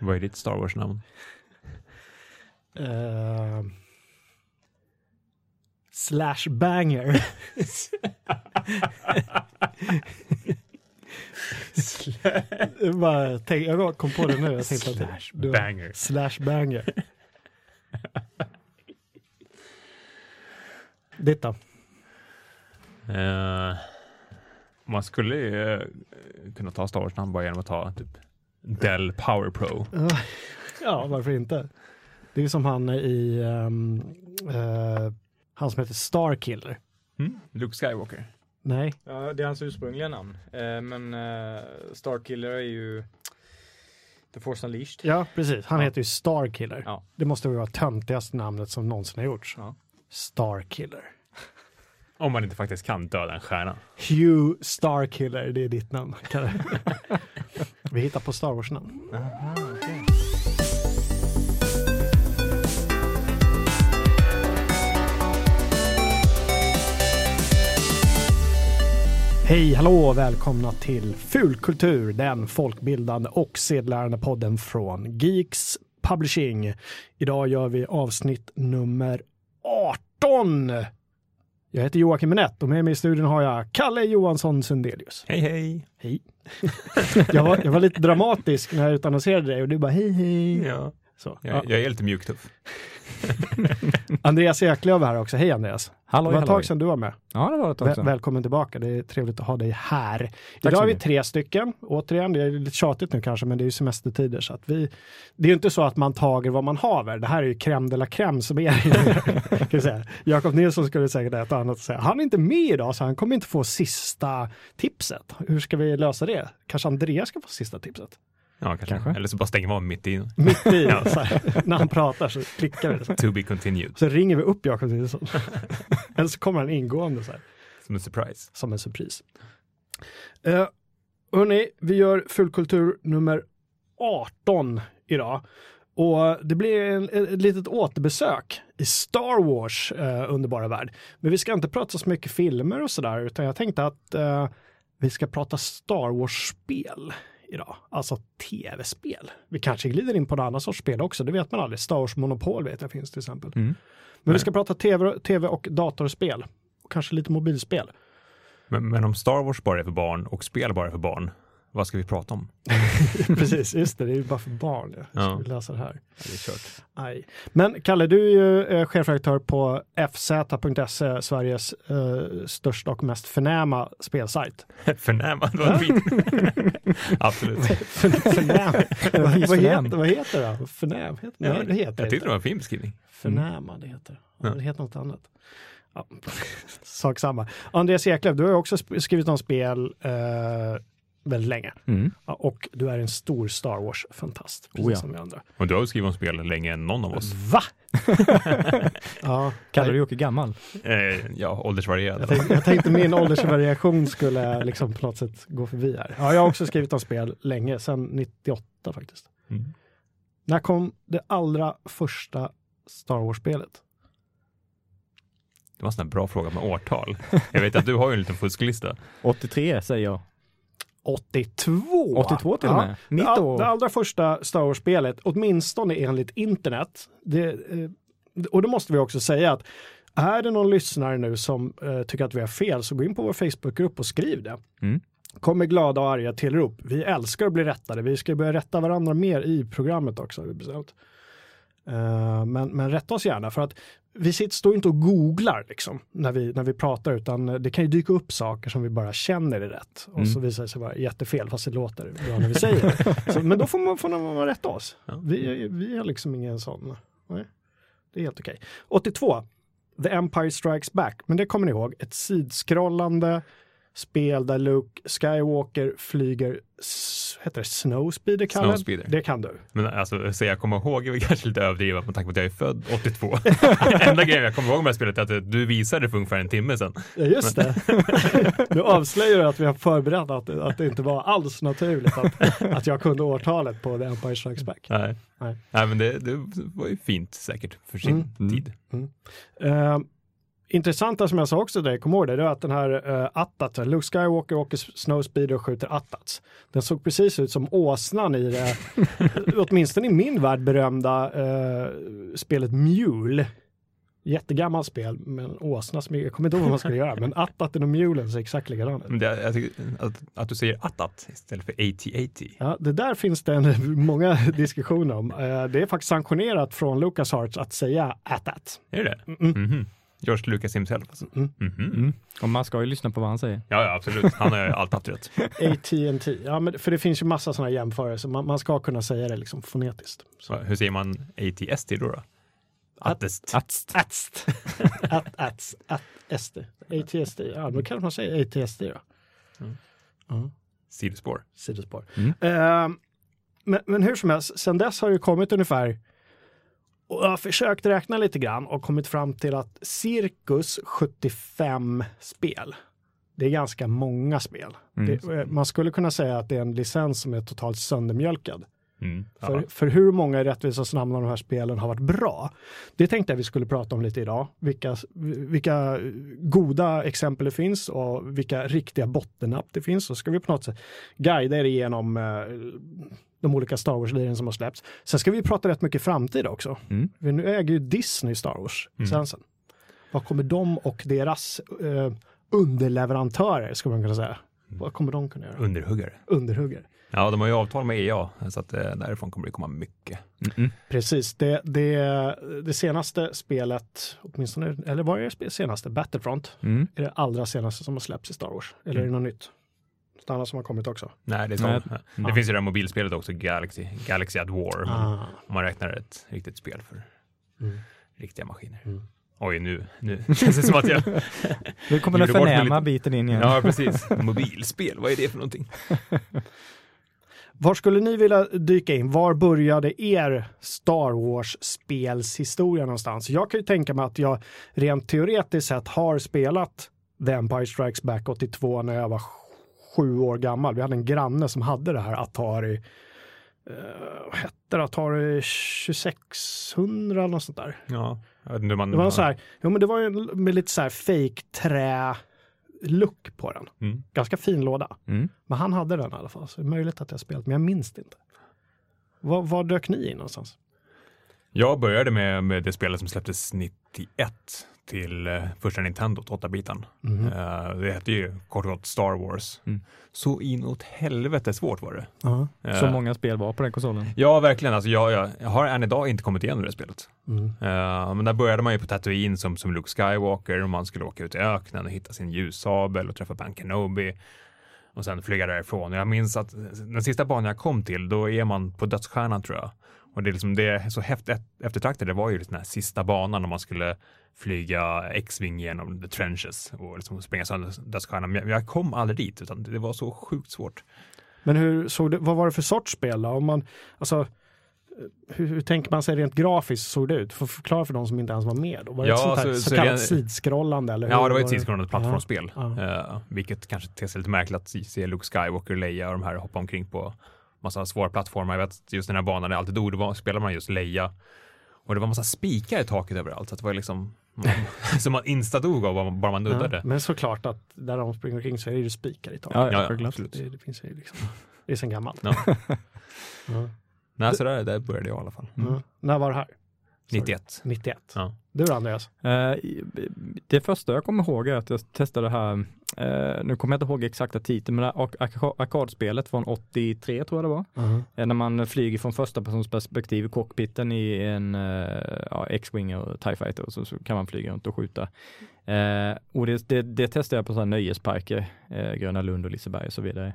Vad är ditt Star Wars-namn? Uh, slash banger. bara, tänk, jag kom på det nu. Jag tänkte slash att det, banger. Slash banger. Ditt då? Uh, man skulle ju uh, kunna ta Star Wars-namn bara genom att ta typ Dell Power Pro. ja, varför inte? Det är som han i, um, uh, han som heter Starkiller. Mm? Luke Skywalker. Nej. Ja, det är hans ursprungliga namn. Eh, men eh, Starkiller är ju The Force Unleashed. Ja, precis. Han ja. heter ju Starkiller. Ja. Det måste vara töntigaste namnet som någonsin har gjorts. Ja. Starkiller. Om man inte faktiskt kan döda en stjärna. Hugh Starkiller, det är ditt namn. Vi hittar på Star Wars-namn. Okay. Hej, hallå, välkomna till Fulkultur, den folkbildande och sedlärande podden från Geeks Publishing. Idag gör vi avsnitt nummer 18. Jag heter Joakim Minett och med mig i studion har jag Kalle Johansson Sundelius. Hej hej! Hej. jag, var, jag var lite dramatisk när jag utannonserade dig och du bara hej hej. Ja. Så, Jag, ja. jag är lite mjuktuff. Andreas Eklöf är här också. Hej Andreas. Halloj, det var ett tag sedan du var med. Ja, det var ett tag sedan. välkommen tillbaka. Det är trevligt att ha dig här. Tack Idag är vi tre stycken. Återigen, det är lite tjatigt nu kanske, men det är ju semestertider så att vi. Det är ju inte så att man tager vad man haver. Det här är ju crème de la crème som är kan jag säga. Jakob Nilsson skulle säkert ett annat säga. Han är inte med idag så han kommer inte få sista tipset. Hur ska vi lösa det? Kanske Andreas ska få sista tipset? Ja, kanske. Kanske. Eller så bara stänger man av mitt i. Mitt i, Ja. här, när han pratar så klickar vi. Så, To be continued. så ringer vi upp Jakob Nilsson. Eller så kommer han ingående så här. Som en surprise. som en surpris. Uh, hörni, vi gör fullkultur nummer 18 idag. Och det blir en, ett litet återbesök i Star Wars uh, underbara värld. Men vi ska inte prata så mycket filmer och sådär, utan jag tänkte att uh, vi ska prata Star Wars-spel idag. Alltså tv-spel. Vi kanske glider in på någon annan sorts spel också, det vet man aldrig. Star Wars Monopol vet jag finns till exempel. Mm. Men Nej. vi ska prata tv, tv och datorspel. Och kanske lite mobilspel. Men, men om Star Wars bara är för barn och spel bara är för barn, vad ska vi prata om? Precis, just det, det är ju bara för barn. Ja. Ska Ja. vi läsa det här? Det är kört. Aj. Men Kalle, du är ju eh, chefredaktör på fz.se, Sveriges eh, största och mest förnäma spelsajt. Förnäma, det var fint. Absolut. Förnäm. vad, heter, vad heter det? Förnäm? Heter, Ja, det heter jag tyckte det var en fin beskrivning. Förnäma, det heter. Ja, Ja. Det heter något annat. Ja. Sak samma. Andreas Eklöf, du har också sk- skrivit om spel eh, väldigt länge. Mm. Ja, och du är en stor Star Wars-fantast, precis Oh ja. som vi andra. Och du har ju skrivit om spel längre än någon av oss. Va? ja, Kallar du Jocke gammal? Eh, ja, åldersvarierad. Jag tänkte, jag tänkte min åldersvariation skulle liksom på något sätt gå förbi här. Ja, jag har också skrivit om spel länge, sedan 98 faktiskt. Mm. När kom det allra första Star Wars-spelet? Det var en sån här bra fråga med årtal. Jag vet att du har ju en liten fusklista. 83 säger jag. 82! 82 till och med. Mitt det, all, år. det allra första Star Wars-spelet, åtminstone enligt internet, det, eh, och då måste vi också säga att är det någon lyssnare nu som eh, tycker att vi har fel så gå in på vår Facebookgrupp och skriv det. Mm. Kom med glada och arga tillrop. Vi älskar att bli rättade. Vi ska börja rätta varandra mer i programmet också. Har vi bestämt. Eh, men, men rätta oss gärna för att vi sitter, står inte och googlar liksom när vi, när vi pratar utan det kan ju dyka upp saker som vi bara känner är rätt och Mm. så visar det sig vara jättefel fast det låter bra när vi säger det. Så, men då får man, får man rätta oss. Ja. Vi, vi har liksom ingen sån. Nej, det är helt okej. 82, The Empire Strikes Back, men det kommer ni ihåg, ett sidskrollande spel där Luke Skywalker flyger, heter det Snowspeeder? Kalle? Snowspeeder. Det kan du. Men alltså, så jag kommer ihåg är väl kanske lite överdrivet med tanke på att jag är född 82. Enda grejen jag kommer ihåg med det här spelet är att du visade det för ungefär en timme sedan. Ja, just det. nu avslöjar du att vi har förberett att, att det inte var alls naturligt att, att jag kunde årtalet på The Empire Strikes Back. Nej, Nej. men det, det var ju fint säkert för sin Mm. tid. Eh, intressanta som jag sa också till dig, kom ihåg det, det är att den här uh, Attat, Luke Skywalker åker Snowspeeder och skjuter Attats. Den såg precis ut som åsnan i det, åtminstone i min värld berömda uh, spelet Mule. Jättegammalt spel med en åsna som jag kommer inte ihåg vad man ska göra, men Attaten och Mulen ser exakt likadana ut. Men att, att du säger attat istället för AT-AT. Ja, det där finns det en, många diskussioner om. Uh, det är faktiskt sanktionerat från LucasArts att säga Attat. Är det? Mm. Mhm. George Lucas himself alltså. Mm. Mhm. Och man ska ju lyssna på vad han säger. Ja, ja, absolut. Han har ju alltid haft rätt. AT&T, ja men för det finns ju massa sådana jämförelser, man, man ska kunna säga det liksom fonetiskt. Så. Hur säger man AT-ST då? då? Attest. Atst. Atst. At, ats, at, SD. ATSD, ja då kanske man säger ATSD då. Mm. Ja, Sidospår. sidospår. Mm. Eh, men, men hur som helst, sen dess har det kommit ungefär och jag har försökt räkna lite grann och kommit fram till att cirkus 75 spel. Det är ganska många spel. Mm. Det, eh, man skulle kunna säga att det är en licens som är totalt söndermjölkad. Mm. För, för hur många i rättvisans namn av de här spelen har varit bra? Det tänkte jag vi skulle prata om lite idag. Vilka, vilka goda exempel det finns och vilka riktiga bottennapp det finns. Så ska vi på något sätt guida er igenom eh, de olika Star Wars-lirarna som har släppts. Sen ska vi prata rätt mycket framtid också. Mm. För nu äger ju Disney Star Wars-licensen. Vad kommer de och deras eh, underleverantörer, ska man kunna säga. Vad kommer de kunna göra? Underhuggare. Underhuggare. Ja, de har ju avtal med EA, så att eh, därifrån kommer det komma mycket. Mm. Precis, det, det, det senaste spelet, åtminstone, eller vad är det senaste? Battlefront, Mm. är det allra senaste som har släppts i Star Wars. Eller är det något nytt? Annat som har kommit också? Nej, det är så. Nej. Det Ja. finns ju det här mobilspelet också, Galaxy, Galaxy at War. Ah. om man räknar ett riktigt spel för Mm. riktiga maskiner. Mm. Oj, nu, nu känns det som att jag... Nu kommer den förnäma lite. biten in igen. Ja, precis. Mobilspel, vad är det för någonting? Var skulle ni vilja dyka in? Var började er Star Wars-spelshistoria någonstans? Jag kan ju tänka mig att jag rent teoretiskt sett har spelat The Empire Strikes Back 82 när jag var sju år gammal. Vi hade en granne som hade det här Atari, eh, vad hette det? Atari 2600 eller något sånt där. Ja, hur man... Det var så här, jo men det var ju med lite så här fake trä look på den. Mm. Ganska fin låda. Mm. Men han hade den i alla fall, så det är möjligt att jag spelat, men jag minns det inte. Var, var dök ni in någonstans? Jag började med, med det spelet som släpptes 91 till eh, första Nintendo, 8-bitan. Mhm. Eh, det hette ju kort och gott Star Wars. Mm. Så inåt helvete svårt var det. Ja. Så Eh, många spel var på den konsolen. Ja, verkligen. Alltså, jag, jag, jag har än idag inte kommit igenom det spelet. Mm. Eh, men där började man ju på Tatooine som, som Luke Skywalker och man skulle åka ut i öknen och hitta sin ljussabel och träffa Ben Kenobi och sen flyga därifrån. Jag minns att den sista banan jag kom till, då är man på dödsstjärnan tror jag. Och det är liksom det så häftigt eftertraktat. Det var ju den här sista banan om man skulle flyga X-Wing genom the trenches och liksom springa sönder dödsstjärnan. Men jag, kom aldrig dit, utan det var så sjukt svårt. Men hur såg det, vad var det för sorts spel då? Om man, alltså, hur, hur tänker man sig rent grafiskt såg det ut? För förklara för de som inte ens var med. Då. Var det Ja, ett sånt här så- så, kallat sidskrollande? Eller Ja, hur det var ett det? tidsskrollande plattformsspel. Ja, Eh, vilket kanske ter sig lite märkligt att se Luke Skywalker, Leia och de här hoppa omkring på massa svåra plattformar. Jag vet just den här banan jag alltid då var, spelade man just Leia. Och det var massa spikar i taket överallt. Så det var liksom som man instadog av bara man nuddade. Ja, men såklart att där de springer omkring så är det ju spikar i taket. Ja, Ja, ja, absolut. Det, det finns ju liksom, det är sen gammalt. Ja. Ja. Nej, så där, där började jag i alla fall. Ja. När var det här? Sa du? 91. 91. Ja. Du då Andreas? Eh, det första jag kommer ihåg är att jag testade det här, eh, nu kommer jag inte ihåg exakta titeln, men arkadspelet från 83 tror jag det var. Eh, när man flyger från första persons perspektiv i cockpiten i en ja, X-Wing och TIE Fighter och så, så kan man flyga runt och skjuta. Och det, det, det testade jag på sådana nöjesparker, Gröna Lund och Liseberg och så vidare.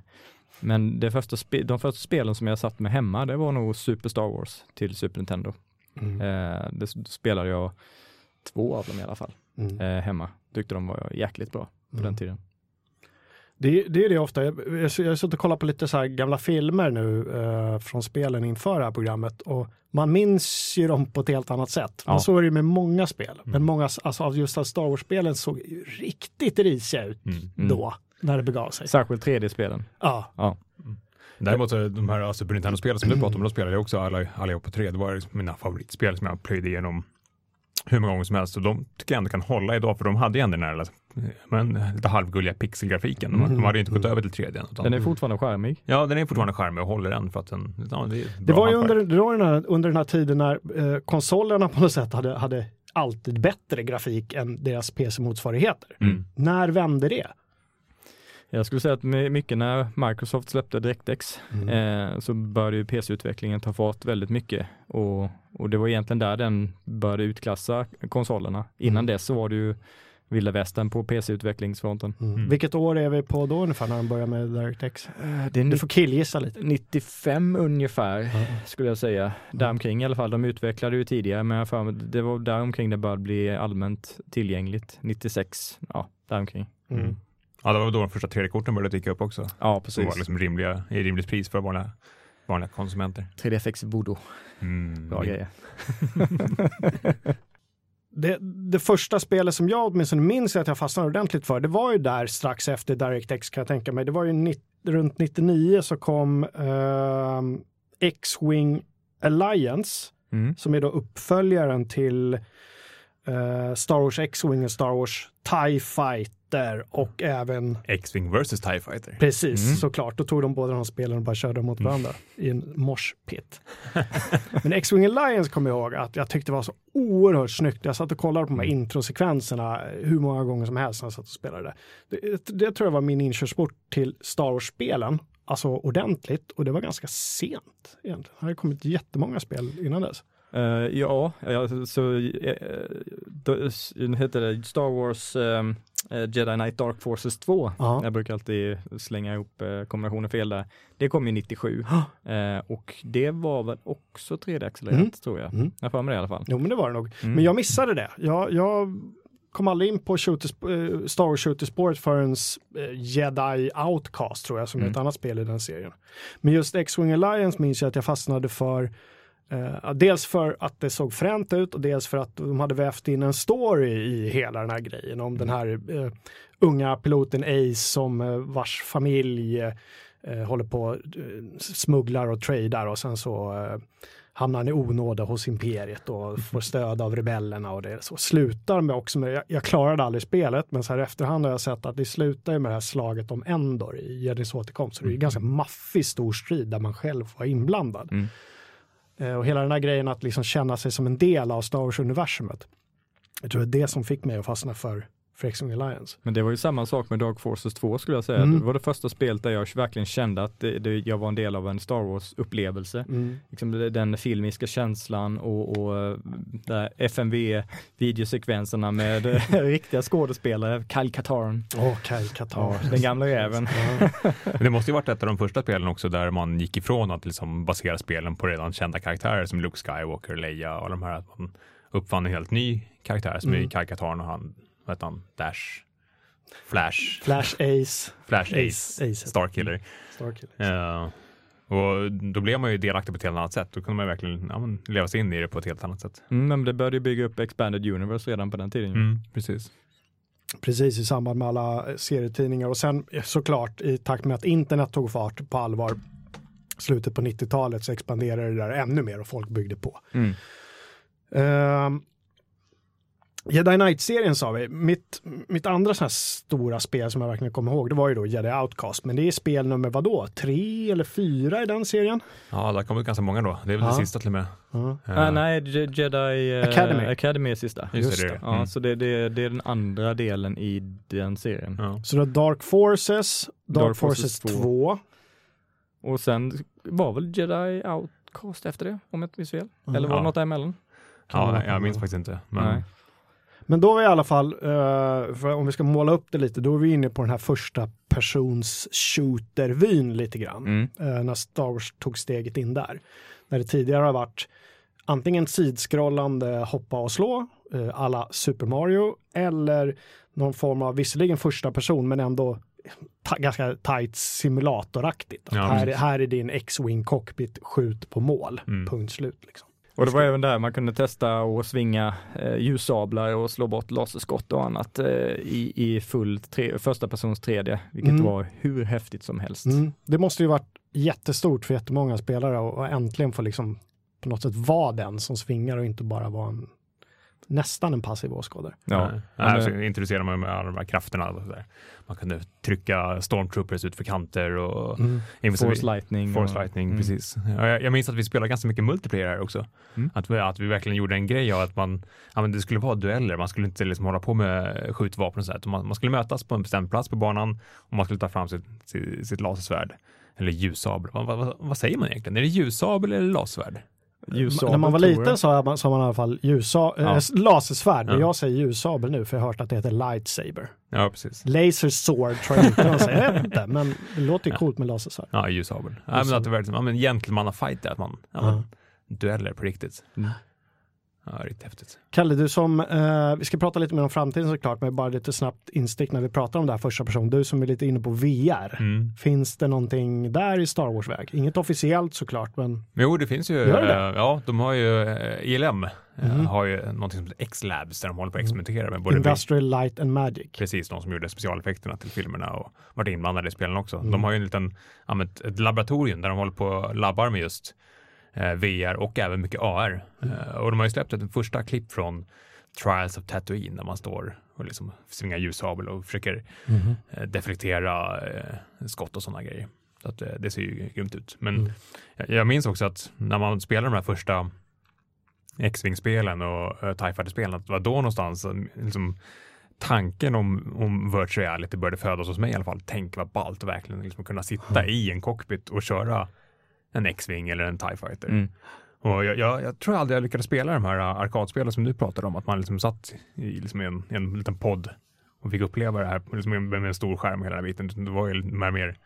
Men det första de första spelen som jag satt med hemma, det var nog Super Star Wars till Super Nintendo. Mm. Det spelade jag två av dem i alla fall Mm. eh, hemma. Tyckte de var jäkligt bra på Mm. den tiden. Det, det är det ofta. Jag, jag, jag har suttit och kollat på lite så här gamla filmer nu eh, från spelen inför det här programmet och man minns ju dem på ett helt annat sätt. Men Ja. så är det med många spel. Men Mm. många alltså, av just de Star Wars-spelen såg ju riktigt risiga ut Mm. Mm. då, när det begav sig. Särskilt 3D-spelen. Ja, Däremot så de här Super Nintendo-spelen som du pratade om, då spelade jag också alla, allihop på tre. Det var liksom mina favoritspel som jag plöjde igenom hur många gånger som helst och de tycker jag ändå kan hålla idag för de hade ju ändå den här men, lite halvgulliga pixelgrafiken. De, de hade inte gått över till 3D. Utan, Den är fortfarande charmig. ja, den är fortfarande charmig och håller än för att den, ja, det, är Det var ju under, det var den här, under den här tiden när eh, konsolerna på något sätt hade, hade alltid bättre grafik än deras PC-motsvarigheter. Mm. När vände det? Jag skulle säga att my- mycket när Microsoft släppte DirectX eh, så började ju PC-utvecklingen ta fart väldigt mycket och, och det var egentligen där den började utklassa konsolerna. Innan Mm. dess så var det ju vilda västern på PC-utvecklingsfronten. Mm. Vilket år är vi på då ungefär när de börjar med DirectX? Eh, Det är Du får killgissa lite. 95 ungefär skulle jag säga. Däromkring i alla fall. De utvecklade ju tidigare men för mig, det var däromkring det började bli allmänt tillgängligt. 96, ja däromkring. Mm. Ja, det var då de första 3D-korten började dyka upp också. Ja Som var precis. liksom rimliga, i rimligt pris för vanliga, vanliga konsumenter. 3DFX Voodoo, Mm. bra grejer. Det, det första spelet som jag åtminstone minns att jag fastnade ordentligt för, det var ju där strax efter DirectX kan jag tänka mig. Det var ju nitt- runt 99 så kom ehm, X-Wing Alliance Mm. som är då uppföljaren till eh, Star Wars X-Wing och Star Wars TIE Fighter och även X-Wing vs TIE Fighter. Precis, Mm. såklart. Då tog de båda de spelen och bara körde dem mot varandra i en moshpit. Men X-Wing Alliance kommer jag ihåg att jag tyckte var så oerhört snyggt. Jag satt och kollade på de här introsekvenserna hur många gånger som helst när jag satt och spelade. Det, det, det tror jag var min inkörsport till Star Wars-spelen. Alltså ordentligt och det var ganska sent egentligen. Det hade kommit jättemånga spel innan dess. Eh, ja, ja, så uh, då, heter det Star Wars eh, Jedi Knight Dark Forces 2. Ja. Jag brukar alltid slänga ihop uh, kombinationen fel där. Det kom ju 97 Eh, och det var väl också 3D-accelererat Mm. tror jag. Mm. Jag för mig det i alla fall. Jo, men det var det nog. Mm. Men jag missade det. Jag, jag kom aldrig in på shooter, eh, Star Wars Shooter-spåret förrän eh, Jedi Outcast tror jag, som är Mm. ett annat spel i den serien. Men just X-Wing Alliance minns jag att jag fastnade för eh, dels för att det såg fränt ut och dels för att de hade vävt in en story i hela den här grejen om den här eh, unga piloten Ace som eh, vars familj eh, håller på eh, smugglar och tradar och sen så eh, hamnar han i onåda hos imperiet och får stöd av rebellerna och det så slutar med också med, jag, jag klarade aldrig spelet men så här efterhand har jag sett att det slutar med det här slaget om Endor i Jedins återkomst. Så det är ju ganska maffig stor strid där man själv var inblandad. Mm. Eh, och hela den här grejen att liksom känna sig som en del av Star Wars-universumet. Jag tror det är det som fick mig att fastna för, för X-Wing Alliance. Men det var ju samma sak med Dark Forces 2 skulle jag säga. Mm. Det var det första spelet där jag verkligen kände att det, det, jag var en del av en Star Wars-upplevelse. Mm. Liksom den filmiska känslan och, och eh, FMV-videosekvenserna med eh, riktiga skådespelare, Kyle Katarn, Åh, Kyle Katarn. den gamla räven. Ja. Men det måste ju varit ett av de första spelen också där man gick ifrån att liksom basera spelen på redan kända karaktärer som Luke Skywalker, Leia och de här. Att man uppfann en helt ny karaktär som Mm. är Kyle Katarn och han, vad heter han, Dash, Flash, Flash Ace, Flash Ace, Ace. Starkiller. Starkiller. Eh, och då blev man ju delaktig på ett helt annat sätt. Då kunde man verkligen ja, men, leva sig in i det på ett helt annat sätt. Mm, men det började ju bygga upp Expanded Universe redan på den tiden. Mm, precis. Precis i samband med alla serietidningar och sen eh, såklart i takt med att internet tog fart på allvar slutet på 90-talet så expanderade det där ännu mer och folk byggde på. Mm. Uh, Jedi Knight-serien sa vi. Mitt, mitt andra sån här stora spel som jag verkligen kommer ihåg, det var ju då Jedi Outcast. Men det är spel nummer vadå? Tre eller fyra i den serien? Ja, där kom det ganska många då. Det är väl Ja. det sista till och med. Ja. Eh, Ah, nej, Je- Jedi eh, Academy. Academy är sista. Just, just det. det. det. Ja, Mm. så det, det, det är den andra delen i den serien. Ja. Så det är Dark Forces, Dark, Dark Forces, Forces 2. Och sen var väl Jedi Outcast efter det, om jag inte minns fel? Mm. Eller var det Ja. något däremellan? Ja, jag minns faktiskt inte. Men, Nej. Men då var i alla fall, eh, om vi ska måla upp det lite, då är vi inne på den här första persons shooter-vyn lite grann. Mm. eh, när Star Wars tog steget in där. När det tidigare har varit antingen sidskrollande hoppa och slå, eh, alla Super Mario, eller någon form av, visserligen första person, men ändå ta, ganska tight simulatoraktigt. Ja, här, här är din X-Wing cockpit, skjut på mål, Mm. punkt slut. Liksom. Och det var även där man kunde testa och svinga eh, ljussablar och slå bort laserskott och annat eh, i, i full tre, första persons 3D, vilket Mm. var hur häftigt som helst. Mm. Det måste ju varit jättestort för jättemånga spelare och, och äntligen få liksom på något sätt vara den som svingar och inte bara vara en nästan en passiv åskådare. Ja, Ja. ja. Men, så eh, introducerade man med alla de här krafterna. Så där. Man kunde trycka stormtroopers ut för kanter och Mm. Force lightning. Force och- lightning, Mm. precis. Ja, Jag, jag minns att vi spelade ganska mycket multiplayer här också. Mm. Att, vi, att vi verkligen gjorde en grej av att man, ja, men det skulle vara dueller, man skulle inte liksom hålla på med skjutvapen och sådär. Man, man skulle mötas på en bestämd plats på banan och man skulle ta fram sitt, sitt, sitt lasersvärd. Eller ljussabel. Vad, vad, vad, vad säger man egentligen? Är det ljussabel eller lasersvärd? Ljussabel, När man var liten sa man, sa man i alla fall ljusa, Ja. äh, lasersvärd, men Ja. jag säger ljussabel nu för jag har hört att det heter lightsaber. Ja, precis. Laser sword tror jag inte de säger, jag vet inte, men det låter ju coolt med lasersvärd. Ja, ljussabel. Ja, men att det var liksom, ja, men gentlemannafight att man, ja, Ja. men, dueller på riktigt. Mm. Ja, riktigt häftigt. Kalle, du som, eh, vi ska prata lite mer om framtiden såklart, men bara lite snabbt instick när vi pratar om det här första person. Du som är lite inne på VR. Mm. Finns det någonting där i Star Wars-väg? Inget officiellt såklart, men Jo, det finns ju. Gör det? eh, ja, de har ju, eh, ILM eh, Mhm. har ju någonting som heter X-Labs där de håller på att experimentera med både Industrial Light and Magic. precis de som gjorde specialeffekterna till filmerna och varit inblandade i spelen också. Mm. De har ju en liten, ja, ett, ett laboratorium där de håller på och labbar med just VR och även mycket AR. Mm. Eh, och de har ju släppt ett första klipp från Trials of Tatooine där man står och liksom svingar ljussabel och försöker eh, deflektera eh, skott och sådana grejer. Så att, eh, det ser ju grymt ut. Men Mm. jag, minns också att när man spelade de här första X-Wing-spelen och uh, TIE Fighter-spelen, att det var då någonstans eh, liksom, tanken om, om virtual reality började födas hos mig i alla fall. Tänk vad ballt att verkligen liksom kunna sitta Mm. i en cockpit och köra en X-Wing eller en TIE Fighter. Mm. Och jag, jag, jag tror aldrig jag lyckades spela de här uh, arkadspelen som du pratade om, att man liksom satt i liksom en, en liten podd och fick uppleva det här liksom med, med en stor skärm hela biten. Det var ju de här mer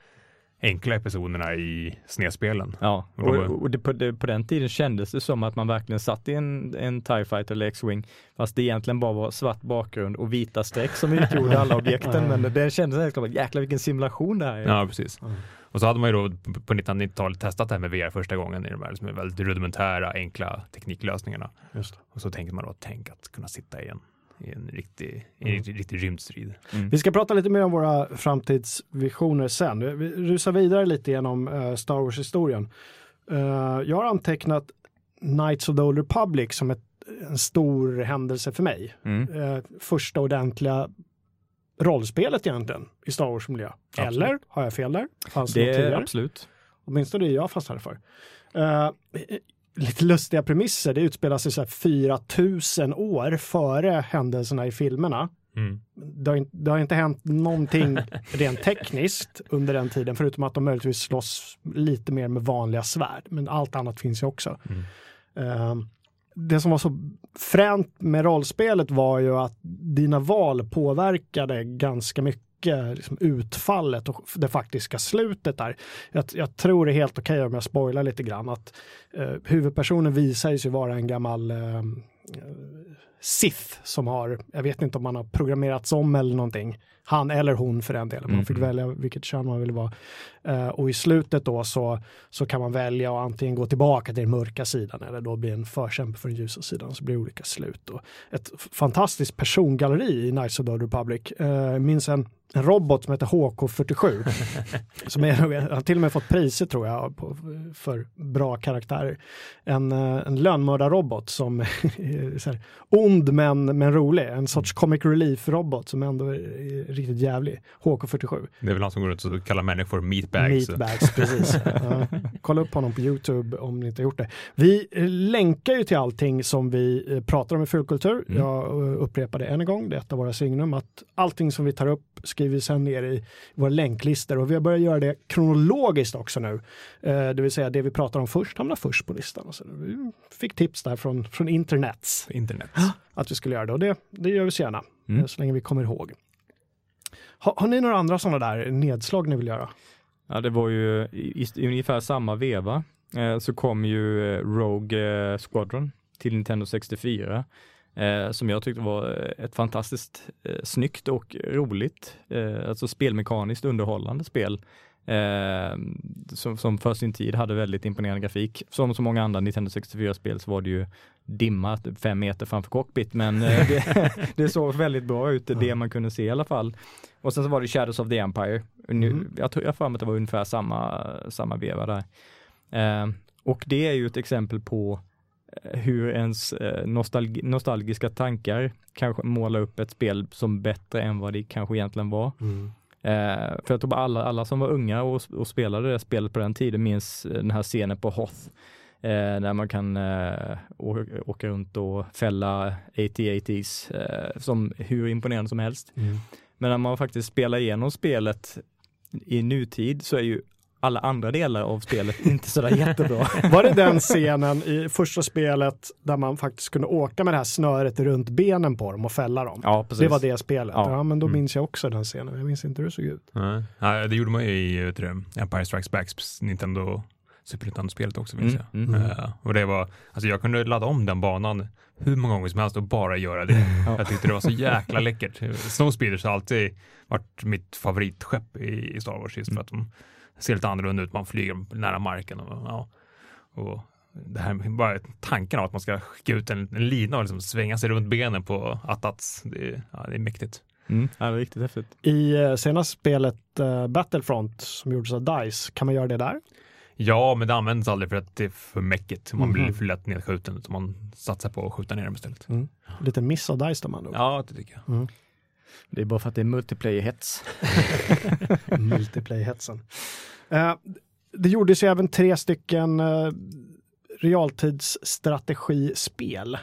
enkla episoderna i snedspelen. Ja, Och och, det, på, det, på den tiden kändes det som att man verkligen satt i en, en TIE Fighter eller X-Wing, fast det egentligen bara var svart bakgrund och vita streck som utgjorde alla objekten. men det, det kändes helt klart, jäklar vilken simulation det här är. Ja, precis. Mm. Och så hade man ju då på- på 1990-talet testat det här med VR första gången i de här liksom väldigt rudimentära, enkla tekniklösningarna. Just det. Och så tänkte man då, tänk att kunna sitta i en, i en riktig, i en Mm. riktig, riktig rymdstrid. Mm. Vi ska prata lite mer om våra framtidsvisioner sen. Vi rusar vidare lite genom eh, Star Wars-historien. Eh, jag har antecknat Knights of the Old Republic som ett, en stor händelse för mig. Mm. Eh, första ordentliga rollspelet egentligen i Star Wars-miljö. Absolut. Eller har jag fel där? Fanns det är absolut. Åtminstone det jag fastnade för. Eh, lite lustiga premisser. Det utspelar sig så här 4000 år före händelserna i filmerna. Mm. Det har, inte, det har inte hänt någonting rent tekniskt under den tiden, förutom att de möjligtvis slåss lite mer med vanliga svärd. Men allt annat finns ju också. Mm. Eh, det som var så fränt med rollspelet var ju att dina val påverkade ganska mycket liksom, utfallet och det faktiska slutet där. Jag, jag tror det är helt okej om jag spoilar lite grann att eh, huvudpersonen visar sig vara en gammal eh, eh, Sith som har, jag vet inte om man har programmerats om eller någonting. Han eller hon för den delen, man fick Mhm. välja vilket kön man ville vara. Eh, och i slutet då så, så kan man välja att antingen gå tillbaka till den mörka sidan eller då bli en förkämpe för den ljusa sidan. Så blir det olika slut. Och ett fantastiskt persongalleri i Knights of the Republic. Eh, jag minns en, en robot som heter HK47. som är, har till och med fått priser tror jag på, för bra karaktärer. En, eh, en lönnmördarrobot som är så här, ond men, men rolig. En sorts comic relief-robot som ändå är riktigt jävlig. HK47. Det är väl han som går runt och kallar människor meatbags. Meatbags, precis. Ja. Kolla upp honom på YouTube om ni inte har gjort det. Vi länkar ju till allting som vi eh, pratar om i Fulkultur. Mm. Jag eh, upprepar det än en gång, det är ett av våra signum, att allting som vi tar upp skriver vi sen ner i våra länklistor och vi har börjat göra det kronologiskt också nu. Eh, Det vill säga det vi pratar om först hamnar först på listan. Och så vi fick tips där från, från internets Internet. att vi skulle göra det och det, det gör vi så gärna, Mm. så länge vi kommer ihåg. Har, har ni några andra sådana där nedslag ni vill göra? Ja, det var ju i, i ungefär samma veva eh, så kom ju eh, Rogue eh, Squadron till Nintendo 64 eh, som jag tyckte var eh, ett fantastiskt eh, snyggt och roligt, eh, alltså spelmekaniskt underhållande spel. Eh, som, som för sin tid hade väldigt imponerande grafik. Som så många andra Nintendo 64-spel så var det ju dimma typ fem meter framför cockpit, men eh, det, det såg väldigt bra ut, det man kunde se i alla fall. Och sen så var det Shadows of the Empire. Nu, Mm. Jag tror jag för mig att det var ungefär samma, samma veva där. Eh, och det är ju ett exempel på eh, hur ens eh, nostalgi nostalgiska tankar kanske målar upp ett spel som bättre än vad det kanske egentligen var. Mm. Eh, för jag tror bara alla, alla som var unga och, och spelade det spelet på den tiden minns eh, den här scenen på Hoth. Eh, där man kan eh, åka, åka runt och fälla AT-ATs eh, som hur imponerande som helst. Mm. Men när man faktiskt spelar igenom spelet i nutid så är ju alla andra delar av spelet inte sådär jättebra. Var det den scenen i första spelet där man faktiskt kunde åka med det här snöret runt benen på dem och fälla dem? Ja, precis. Det var det spelet. Ja, Ja. men då Mm. minns jag också den scenen. Jag minns inte hur det såg ut. Nej. Ja, det gjorde man ju i du, Empire Strikes Backs Nintendo Super Nintendo-spelet också vill jag säga. Mm, mm. Eh, och det var, alltså jag kunde ladda om den banan hur många gånger som helst och bara göra det. Ja. Jag tyckte det var så jäkla läckert. Snowspeeders har alltid varit mitt favoritskepp i, i Star Wars just för att de ser lite annorlunda ut. Man flyger nära marken och, ja, och det här med bara tanken av att man ska skicka ut en, en lina och liksom svänga sig runt benen på attats. Det, är- ja, det är mäktigt. Mm, ja, det är riktigt häftigt. I eh, senaste spelet eh, Battlefront som gjordes av DICE, kan man göra det där? Ja, men det används aldrig för att det är för mäckigt. Man blir Mhm. för lätt nedskjuten. Utan man satsar på att skjuta ner dem istället. Lite miss av DICE de andra ord. Ja, det tycker jag. Det är bara för att det är multiplayer-hets. Multiplay-hetsen. Eh, det gjordes ju även tre stycken eh, realtidsstrategispel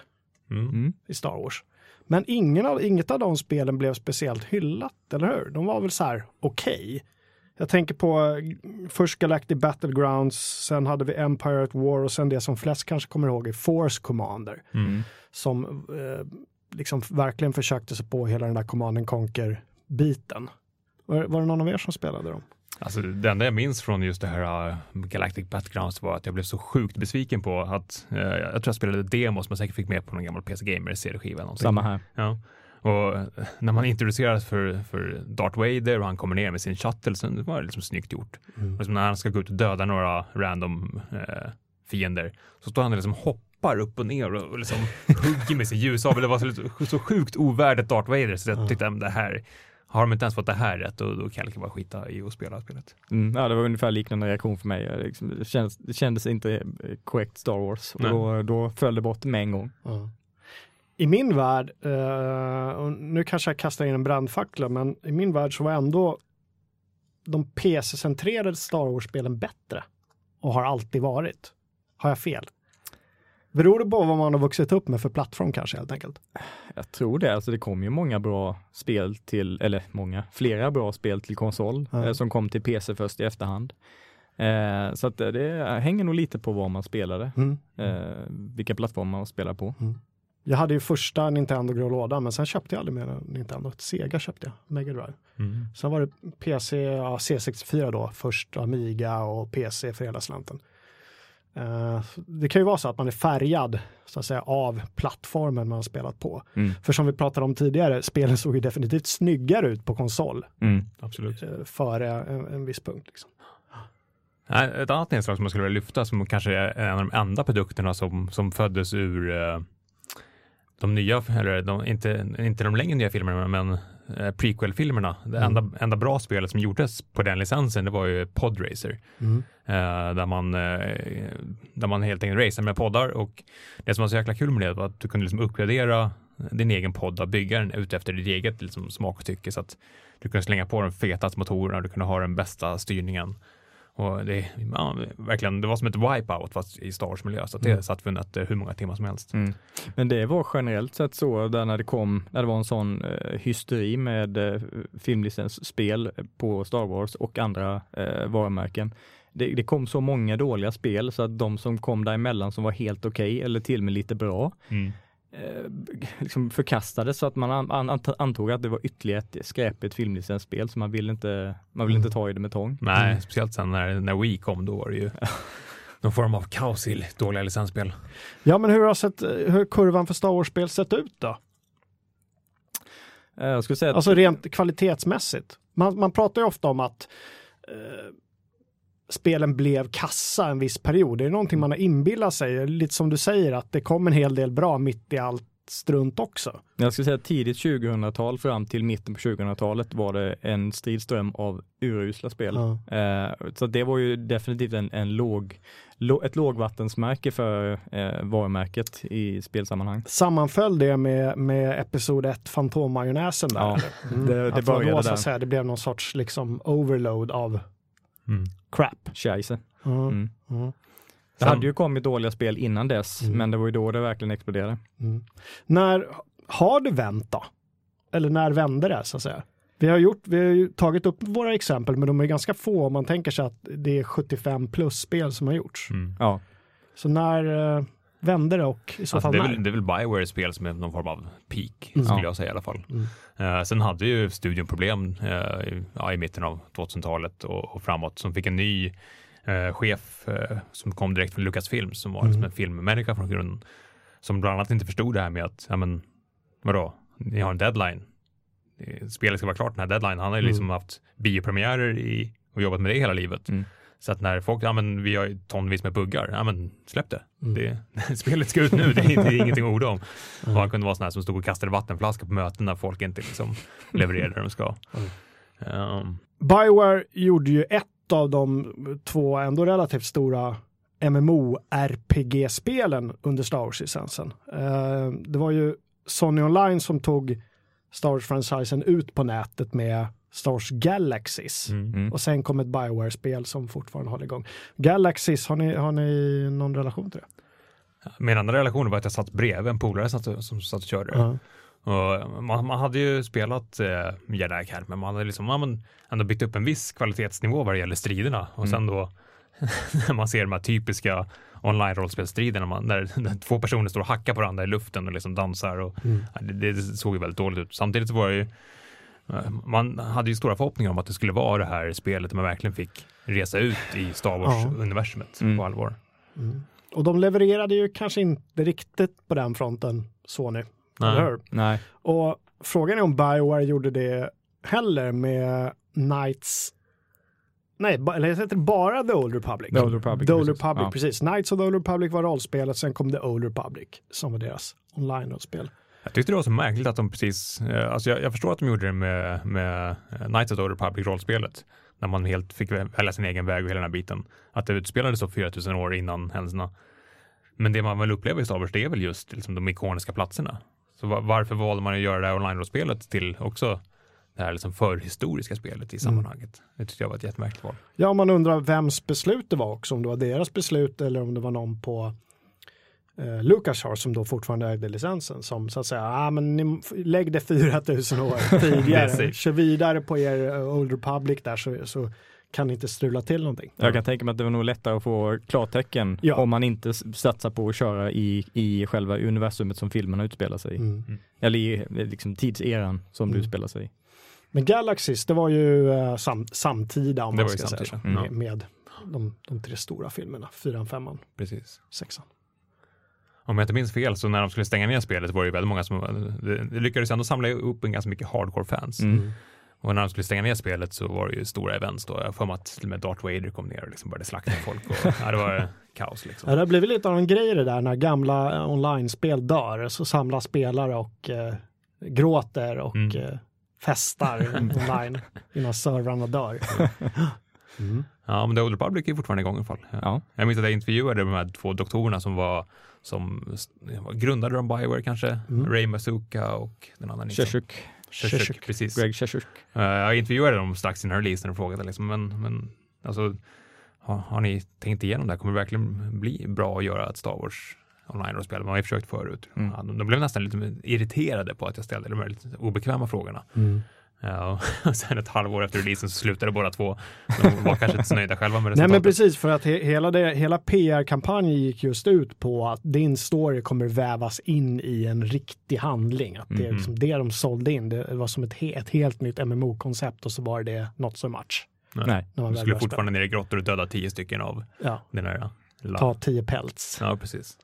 Mm. Mm. i Star Wars. Men ingen av, inget av de spelen blev speciellt hyllat, eller hur? De var väl så här okej. Jag tänker på eh, först Galactic Battlegrounds, sen hade vi Empire at War och sen det som flest kanske kommer ihåg är Force Commander. Mm. Som eh, liksom verkligen försökte sig på hela den där Command and Conquer-biten. Var, var det någon av er som spelade dem? Alltså, det enda jag minns från just det här uh, Galactic Battlegrounds var att jag blev så sjukt besviken på att uh, jag tror jag spelade demos men säkert fick med på någon gammal PC Gamer CD-skiva. Samma här. Ja. Och uh, när man introduceras för, för Darth Vader och han kommer ner med sin shuttle så var det liksom snyggt gjort. Och liksom när han ska gå ut och döda några random eh, fiender så står han och liksom hoppar upp och ner och, och liksom hugger med sin ljusabel. Det var så, så sjukt ovärdigt Darth Vader så jag tyckte att det här har de inte ens fått det här rätt och då kan jag lika bara skita i att spela spelet. Mm, ja, det var ungefär liknande reaktion för mig. Liksom, det, kändes, det kändes inte eh, korrekt Star Wars och då, då föll det bort med en gång. Ja. I min värld, eh, och nu kanske jag kastar in en brandfackla, men i min värld så var ändå de PC-centrerade Star Wars-spelen bättre och har alltid varit. Har jag fel? Beror det på vad man har vuxit upp med för plattform kanske helt enkelt? Jag tror det, alltså det kom ju många bra spel till, eller många, flera bra spel till konsol eh, som kom till PC först i efterhand. Eh, så att det, det hänger nog lite på vad man spelade, Mm. eh, vilka plattformar man spelar på. Jag hade ju första Nintendo grå lådan, men sen köpte jag aldrig mer Nintendo. Sega köpte jag, Mega Drive. Mm. Sen var det PC, ja, C64 då, först Amiga och PC för hela slanten. Eh, det kan ju vara så att man är färgad så att säga, av plattformen man har spelat på. Mm. För som vi pratade om tidigare, spelen såg ju definitivt snyggare ut på konsol Mm. Absolut. eh, före en, en viss punkt. Liksom. Ett annat inslag som jag skulle vilja lyfta som kanske är en av de enda produkterna som, som föddes ur eh, de nya, eller de, inte, inte de längre nya filmerna, men eh, prequel-filmerna. Det Mm. enda, enda bra spelet som gjordes på den licensen, det var ju Podracer. Eh, där, man, eh, där man helt enkelt racear med poddar och det som var så jäkla kul med det var att du kunde liksom uppgradera din egen podd och bygga den ut efter ditt eget liksom, smak och tycke så att du kunde slänga på de fetaste motorerna, du kunde ha den bästa styrningen. Och det, ja, verkligen, det var som ett wipeout fast i Star Wars-miljö så det Mm. satt vi nötte hur många timmar som helst. Mm. Men det var generellt sett så där när det kom, när det var en sån eh, hysteri med eh, filmlicensspel på Star Wars och andra eh, varumärken. Det, det kom så många dåliga spel så att de som kom däremellan som var helt okej eller till och med lite bra Mm. Eh, liksom förkastades så att man an, an, ant- antog att det var ytterligare ett skräpigt filmlicensspel så man vill inte, man vill inte ta i det med tång. Nej, Mm. speciellt sen när, när Wii kom, då var det ju någon form av kaos i dåliga licensspel. Ja, men hur har sett, hur kurvan för Star Wars-spel sett ut då? Eh, jag skulle säga att Alltså rent kvalitetsmässigt. Man, man pratar ju ofta om att eh, spelen blev kassa en viss period. Det är någonting man har inbillat sig, lite som du säger att det kom en hel del bra mitt i allt strunt också. Jag skulle säga tidigt 2000-tal fram till mitten på 2000-talet var det en stridström av urusla spel. Ja. Eh, så det var ju definitivt en, en låg, lå, ett lågvattensmärke för eh, varumärket i spelsammanhang. Sammanföll det med, med episod 1 Fantommajonnäsen där? Ja? Mm. det- det började så att där. säga, det blev någon sorts liksom overload av Mm. crap. Scheisse. Mm. Mm. Mm. Det Sen- hade ju kommit dåliga spel innan dess, Mm. men det var ju då det verkligen exploderade. Mm. När har det vänt då? Eller när vände det så att säga? Vi har, gjort, vi har ju tagit upp våra exempel, men de är ganska få om man tänker sig att det är 75 plus spel som har gjorts. Mm. Ja, Så när eh, vände det och i så Alltså, fall det, är väl, det är väl Bioware-spel som är någon form av peak, Mm. skulle Ja. jag säga i alla fall. Mm. Eh, sen hade ju studion problem eh, i- ja, i mitten av 2000-talet och, och framåt som fick en ny eh, chef som kom direkt från Lucasfilm som var liksom Mm. en filmmänniska från grunden. Som bland annat inte förstod det här med att, ja men vadå, ni har en deadline. Spelet ska vara klart den här deadline. Han har ju Mm. liksom haft biopremiärer i, och jobbat med det hela livet. Så att när folk, ja men vi har tonvis med buggar, ja men släpp det. Mm. det spelet ska ut nu, det är, det är ingenting att orda om. Mm. Han kunde vara sån här som stod och kastade vattenflaska på möten när folk inte liksom levererade det de ska. Mm. Um, Bioware gjorde ju ett av de två ändå relativt stora MMO-RPG-spelen under Star Wars-licensen. Eh, det var ju Sony Online som tog Star Wars-franchisen ut på nätet med Star Wars Galaxies. mm. mm. Och sen kom ett Bioware-spel som fortfarande håller igång. Galaxies, har ni, har ni någon relation till det? Min andra relation var att jag satt bredvid en polare satt, som satt och körde. Ja. Och man, man hade ju spelat eh, Jedi Academy, men man hade liksom, men ändå byggt upp en viss kvalitetsnivå vad det gäller striderna. Och sen då när man ser de här typiska online-rollspelsstriderna, man- där, där två personer står och hackar på varandra i luften och liksom dansar. Och, Mm. det, det såg ju väldigt dåligt ut. Samtidigt så var det ju, man hade ju stora förhoppningar om att det skulle vara det här spelet där man verkligen fick resa ut i Star Wars-universumet Mm. på allvar. Mm. Och de levererade ju kanske inte riktigt på den fronten, Sony. Eller hur? Nej, Och frågan är om Bioware gjorde det heller med Knights Nej, eller heter det bara The Old Republic? The Old Republic, The Old precis. Republic, Ja. precis. Knights of the Old Republic var rollspelet, sen kom The Old Republic som var deras online-rollspel. Jag tyckte det var så märkligt att de precis, eh, alltså jag, jag förstår att de gjorde det med, med eh, Knights of the Republic rollspelet, när man helt fick välja sin egen väg och hela den här biten. Att det utspelades så 4000 år innan händelserna. Men det man väl upplever i Star Wars, det är väl just liksom, de ikoniska platserna. Så va- varför valde man att göra det här online-rollspelet till också det här liksom förhistoriska spelet i sammanhanget? Det tyckte jag var ett jättemärkligt val. Ja, man undrar vems beslut det var också, om det var deras beslut eller om det var någon på eh, LucasArts som då fortfarande ägde licensen som så att säga, ah, men ni, lägg det 4000 år Det tidigare, kör vidare på er eh, Old Republic där så, så kan inte strula till någonting. jag kan tänka mig att det var nog lättare att få klartecken Ja. om man inte satsar på att köra i, i själva universumet som filmerna utspelar sig i. Mm. Eller i eh, liksom tidseran som det Mm. utspelar sig i. Men Galaxies, det var ju eh, sam, samtida om Det man ska säga så, samtida, med, med de, de tre stora filmerna, fyran, femman, Precis. sexan. Om jag inte minns fel så när de skulle stänga ner spelet var det ju väldigt många som, det, lyckades ändå samla upp en ganska mycket hardcore-fans. Mm. Och när de skulle stänga ner spelet så var det ju stora events då. Jag för mig att till och med Darth Vader kom ner och liksom började slakta folk. Och, ja, det var kaos liksom. Ja, det har blivit lite av en grej det där när gamla eh, online-spel dör så samlas spelare och eh, gråter och Mm. eh, festar online innan servrarna dör. Mm. Ja, men The Old Republic är fortfarande igång i alla fall. Ja. Jag minns att jag intervjuade de här två doktorerna som var som grundade de Bioware kanske, Mm. Ray Mazuka och den andra nixon. Sheshuk, Sheshuk, Sheshuk. precis. Greg Sheshuk. Eh, jag intervjuade dem strax innan releasen och frågade liksom, men, men alltså, har, har ni tänkt igenom det här? Kommer det verkligen bli bra att göra ett Star Wars online-spel? Man har ju försökt förut. Mm. Ja, de, de blev nästan lite irriterade på att jag ställde de här lite obekväma frågorna. Mm. Ja, och sen ett halvår efter releasen så slutade båda två. De var kanske inte så nöjda själva med Nej resultatet. men precis för att he hela, det, hela PR-kampanjen gick just ut på att din story kommer vävas in i en riktig handling. Att det är Mhm. liksom det de sålde in. Det var som ett, he ett helt nytt MMO-koncept och så var det not so much. Nej. När man De skulle började fortfarande ner i grottor och döda tio stycken av Ja, den här la- ta tio pelts. Ja, precis.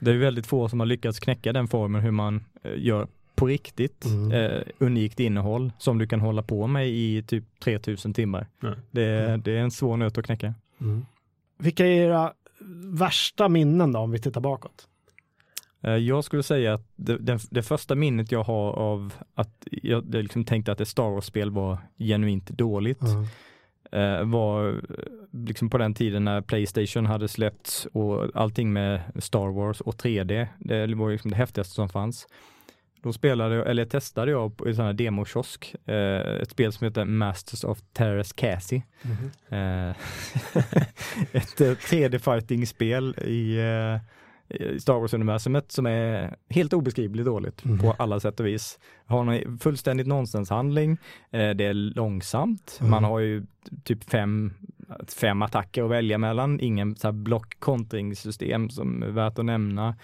Det är väldigt få som har lyckats knäcka den formen hur man eh, gör på riktigt Mm. eh, unikt innehåll som du kan hålla på med i typ 3000 timmar. Ja. Det, Mm. det är en svår nöt att knäcka. Mm. Vilka är era värsta minnen då om vi tittar bakåt? Eh, Jag skulle säga att det, det, det första minnet jag har av att jag liksom tänkte att ett Star Wars-spel var genuint dåligt eh, var eh, liksom på den tiden när Playstation hade släppts och allting med Star Wars och 3D. Det var liksom det häftigaste som fanns. Då spelade jag, eller testade jag på en sån här demokiosk, eh, ett spel som heter Masters of Terrace Cassie. Mhm. Eh, ett eh, 3D-fighting-spel i, eh, i Star Wars-universumet som är helt obeskrivligt dåligt Mhm. på alla sätt och vis. Har en fullständigt nonsenshandling, eh, det är långsamt, Mm. man har ju typ fem, fem attacker att välja mellan, ingen block-kontringssystem som är värt att nämna.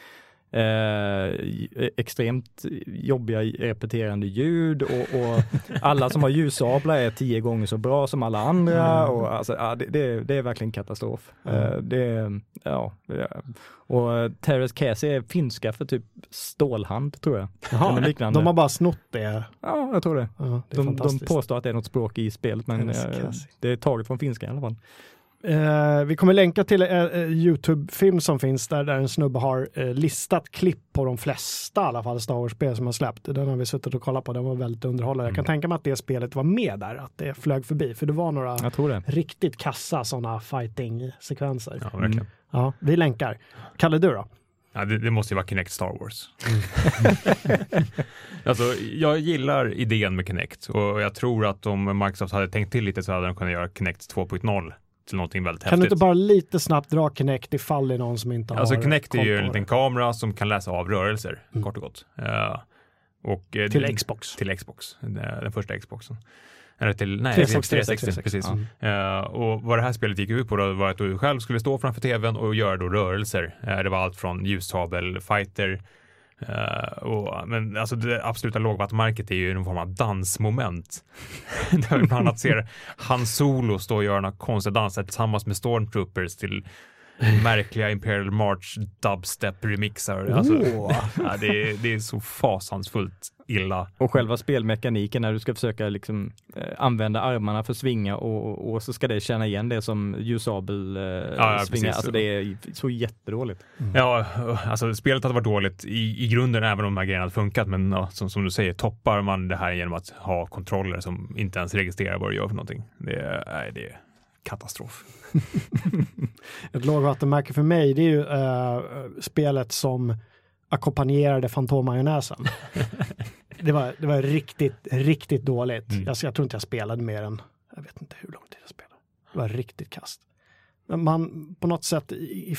Eh, extremt jobbiga repeterande ljud och, och alla som har ljussablar är tio gånger så bra som alla andra. Mm. Och alltså, ja, det, det, är- det är verkligen katastrof. Mm. Eh, det, ja. Och Terrace Casey är finska för typ stålhand tror jag. Jaha, liknande. de har bara snott det. Ja, jag tror det. Ja, det De, de påstår att det är något språk i spelet men eh, det är taget från finska i alla fall. Eh, vi kommer länka till en eh, Youtube-film som finns där, där en snubbe har eh, listat klipp på de flesta i alla fall Star Wars-spel som har släppt. Den har vi suttit och kollat på, den var väldigt underhållande. Jag kan Mm. tänka mig att det spelet var med där, att det flög förbi, för det var några riktigt kassa sådana fighting-sekvenser. Ja, Ja. verkligen. vi länkar. Kalle, du då? Ja, det, det måste ju vara Kinect Star Wars. alltså, jag gillar idén med Kinect och jag tror att om Microsoft hade tänkt till lite så hade de kunnat göra Kinect 2.0 till någonting väldigt Kan du häftigt. inte bara lite snabbt dra Kinect ifall det är någon som inte Alltså har Kinect är ju en liten kamera som kan läsa av rörelser, Mm. kort och gott. Eh, och, eh, Till den- Xbox. Till Xbox, den, första Xboxen. Eller till, nej, 360, 360, precis. Mm. Eh, och vad det här spelet gick ut på då var att du själv skulle stå framför tvn och göra då rörelser. Det var allt från ljussabel, fighter, eh, och, men alltså det absoluta lågvattenmärket är ju någon form av dansmoment. Där vi bland annat ser Han Solo stå och göra några konstiga danser tillsammans med Stormtroopers till märkliga Imperial March dubstep-remixar. Alltså, Åh. ja, det, är, det är så fasansfullt illa. Och själva spelmekaniken när du ska försöka liksom, eh, använda armarna för att svinga och, och så ska det känna igen det som ljussabel eh, ja, svinga. Alltså det är så jättedåligt. Ja, alltså spelet hade varit dåligt i, i grunden även om de här grejerna hade funkat. Men ja, som, som du säger, toppar man det här genom att ha kontroller som inte ens registrerar vad du gör för någonting. Det är, nej, det är katastrof. Ett lågvattenmärke för mig det är ju eh, spelet som ackompanjerade fantommajonnäsen. det, var, det var riktigt, riktigt dåligt. Mm. Jag, jag tror inte jag spelade mer än, jag vet inte hur lång tid jag spelade. Det var riktigt kast. Men man på något sätt i,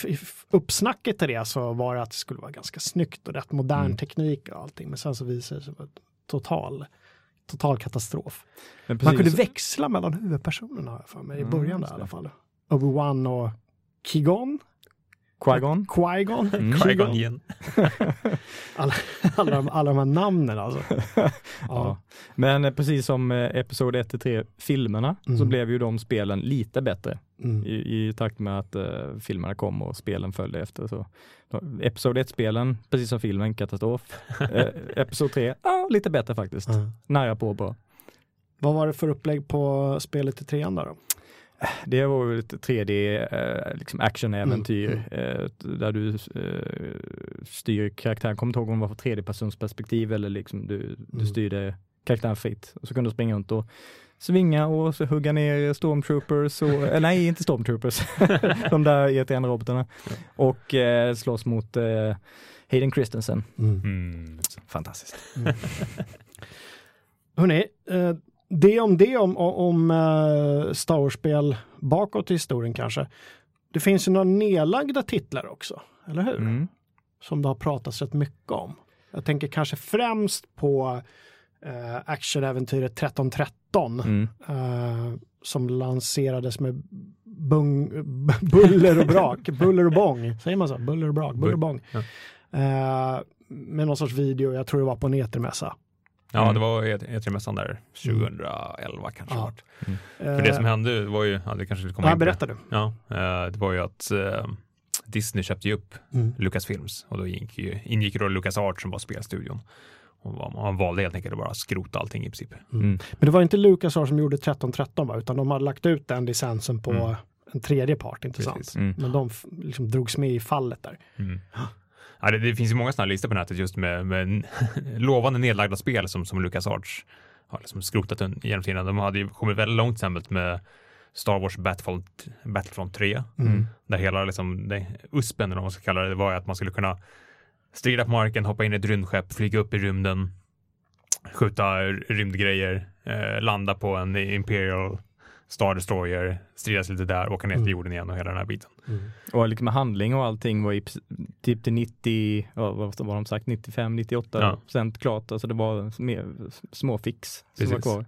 i, uppsnacket till det så var det att det skulle vara ganska snyggt och rätt modern Mm. teknik och allting. Men sen så visade det sig vara total, total katastrof. Men Man kunde precis- växla mellan huvudpersonerna för mig i Mm, början där just i alla fall. Obi-Wan och Kigon. Qui-Gon? Qui-Gon. Mm. Qui-Gon igen. Alla, alla, de, alla de här namnen alltså. Ja. Ja. Men eh, precis som eh, Episod 1-3 filmerna så Mm. blev ju de spelen lite bättre Mm. i, i takt med att eh, filmerna kom och spelen följde efter. Så. Episod 1-spelen, precis som filmen, katastrof. eh, Episod 3, ja lite bättre faktiskt. Nära på bra. Vad var det för upplägg på spelet i trean då? Det var ju ett 3D eh, liksom actionäventyr Mm, eh, där du eh, styr karaktären, kommer inte ihåg om det var för 3D-personsperspektiv eller liksom du, du Mm. styrde karaktären fritt. Och så kunde du springa runt och svinga och så hugga ner stormtroopers, och, eh, nej inte stormtroopers, de där E3-robotarna. Och eh, slåss mot eh, Hayden Christensen. Mm. Fantastiskt. Hörrni, eh, det om det om, om eh, Star Wars-spel bakåt i historien kanske. Det finns ju några nedlagda titlar också, eller hur? Mm. Som det har pratats rätt mycket om. Jag tänker kanske främst på eh, actionäventyret 1313 Mm. eh, som lanserades med bung, buller och brak, buller och bång, säger man så? Buller och brak, buller och bång. Ja. Eh, med någon sorts video, jag tror det var på en etermässa. Ja, Mm. det var E3-mässan där 2011 kanske. Ja. vart. Mm. För det som hände var ju, ja, det kanske skulle komma Ja, in på berättar du. Ja, eh, det var ju att eh, Disney köpte ju upp Mm. Lucasfilms och då ingick ju, ingick då Lucas Art som var spelstudion. Och man- valde helt enkelt att bara skrota allting i princip. Mm. Men det var inte LucasArts som gjorde 1313 va? utan de hade lagt ut den licensen på Mm. en tredje part, inte sant? Precis. Mm. Men de liksom drogs med i fallet där. Mm. Ja, det, det finns ju många sådana listor på nätet just med, med lovande nedlagda spel som, som Lucas Arts har liksom skrotat genom tiden. De hade ju kommit väldigt långt exempel med Star Wars Battlefront, Battlefront 3. Mm. Där hela liksom, det, USPen, eller vad man ska kalla det, var att man skulle kunna strida på marken, hoppa in i ett rymdskepp, flyga upp i rymden, skjuta rymdgrejer, eh, landa på en Imperial Star Destroyer, stridas lite där, åka ner till Mm. jorden igen och hela den här biten. Mm. Och liksom handling och allting var i typ till 90, ja, vad var de sagt, 95-98 Ja. procent klart. Alltså det var mer små fix som var Precis. kvar.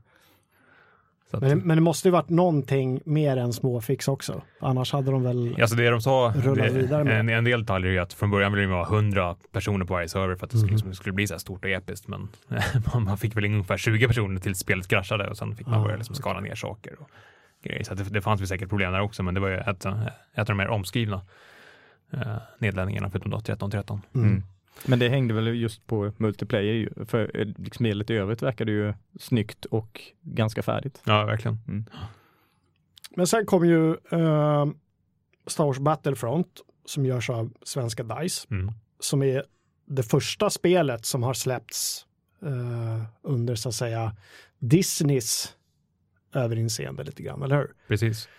Så att, Men, det- men det måste ju varit någonting mer än småfix också. Annars hade de väl... Alltså det de sa, Rulla det, vidare med. en, en del detaljer är att från början ville det vara 100 personer på varje server för att det skulle, Mhm. liksom, skulle bli så här stort och episkt. Men man- fick väl ungefär 20 personer till spelet kraschade och sen fick man Ah, börja liksom skala ner saker. Och grejer. Så att det, det fanns väl säkert problem där också, men det var ju ett, ett av de mer omskrivna eh, nedladdningarna förutom då 1313. Mm. Mm. Men det hängde väl just på multiplayer, ju, för eh, liksom spelet i övrigt verkade ju snyggt och ganska färdigt. Ja, verkligen. Men sen kom ju eh, Star Wars Battlefront som görs av svenska DICE. Mm. Som är det första spelet som har släppts eh, under så att säga Disneys överinseende lite grann, eller hur? Precis.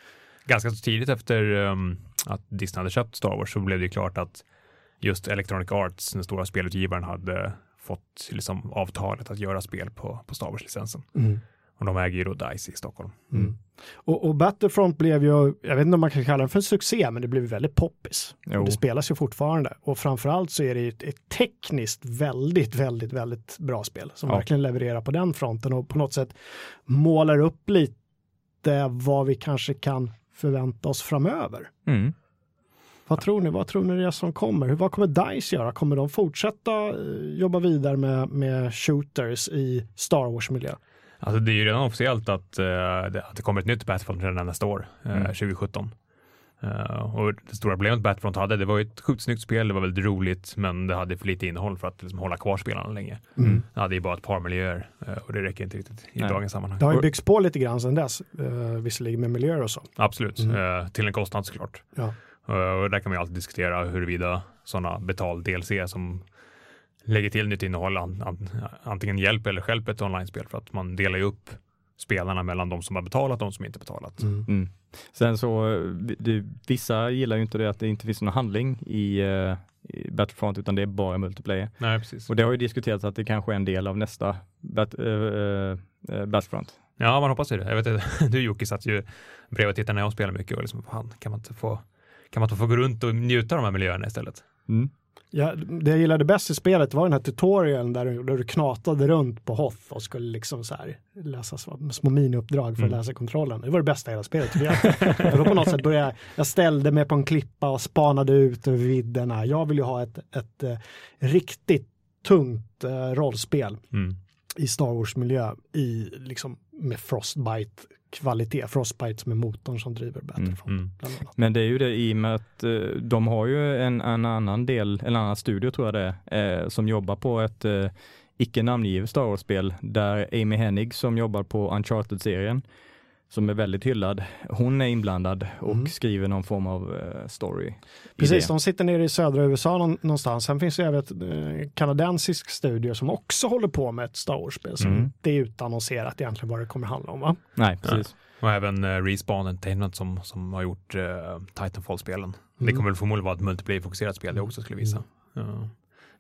Ganska så tidigt efter um, att Disney hade köpt Star Wars så blev det ju klart att just Electronic Arts, den stora spelutgivaren, hade fått liksom avtalet att göra spel på, på Star Wars-licensen. Och de äger ju då DICE i Stockholm. Mm. Och, och Battlefront blev ju, jag vet inte om man kan kalla den för en succé, men det blev väldigt poppis. Jo. Det spelas ju fortfarande och framförallt så är det ju ett, ett tekniskt väldigt, väldigt, väldigt bra spel som Ja. verkligen levererar på den fronten och på något sätt målar upp lite vad vi kanske kan förvänta oss framöver. Mm. Vad tror ni? Vad tror ni det är som kommer? Vad kommer DICE göra? Kommer de fortsätta eh, jobba vidare med, med shooters i Star Wars-miljö? Alltså det är ju redan officiellt att, eh, det, att det kommer ett nytt Battlefront redan nästa år, eh, Mm. 2017. Eh, och det stora problemet Battlefront hade, det var ju ett sjukt snyggt spel, det var väldigt roligt, men det hade för lite innehåll för att liksom hålla kvar spelarna länge. Mm. Det hade ju bara ett par miljöer eh, och det räcker inte riktigt i Nej. dagens sammanhang. Det har ju byggts på lite grann sedan dess, eh, visserligen med miljöer och så. Absolut, Mm. till en kostnad såklart. Ja. Eh, och där kan man ju alltid diskutera huruvida sådana betal-DLC som lägger till nytt innehåll an, an, antingen hjälper eller stjälper ett online-spel för att man delar ju upp spelarna mellan de som har betalat och de som inte betalat. Mm. Sen så, det, vissa gillar ju inte det att det inte finns någon handling i, eh, i Battlefront utan det är bara multiplayer. Nej, precis. Och det har ju diskuterats att det kanske är en del av nästa bat, äh, äh, Battlefront. Ja, man hoppas ju det. Jag vet du Jocke satt ju bredvid och tittade när jag spelade mycket och liksom, fan, kan man inte få kan man inte få gå runt och njuta av de här miljöerna istället? Mm. Ja, det jag gillade bäst i spelet var den här tutorialen där du, där du knatade runt på Hoth och skulle liksom så här läsa små, miniuppdrag för att Mm. läsa kontrollen. Det var det bästa i hela spelet. tycker jag. Då på något sätt började jag, jag ställde mig på en klippa och spanade ut över vidderna. Jag vill ju ha ett, ett eh, riktigt tungt eh, rollspel Mm. i Star Wars-miljö i liksom med Frostbite kvalitet. Frostbite som är motorn som driver Battlefront. Mm. annat. Men det är ju det i och med att eh, de har ju en, en annan del, en annan studio tror jag det är, eh, som jobbar på ett eh, icke namngivet Star Wars-spel där Amy Hennig som jobbar på Uncharted-serien som är väldigt hyllad. Hon är inblandad och Mm. skriver någon form av eh, story. Precis, det. de sitter nere i södra USA någon, någonstans. Sen finns det även ett eh, kanadensisk studio som också håller på med ett Star Wars-spel som Mm. inte är utannonserat egentligen vad det kommer handla om. Va? Nej, precis. Och även uh, Respawn Entertainment som, som har gjort uh, Titanfall-spelen. Det Mm. kommer väl förmodligen vara ett multiplayer-fokuserat spel det också skulle visa. Ja.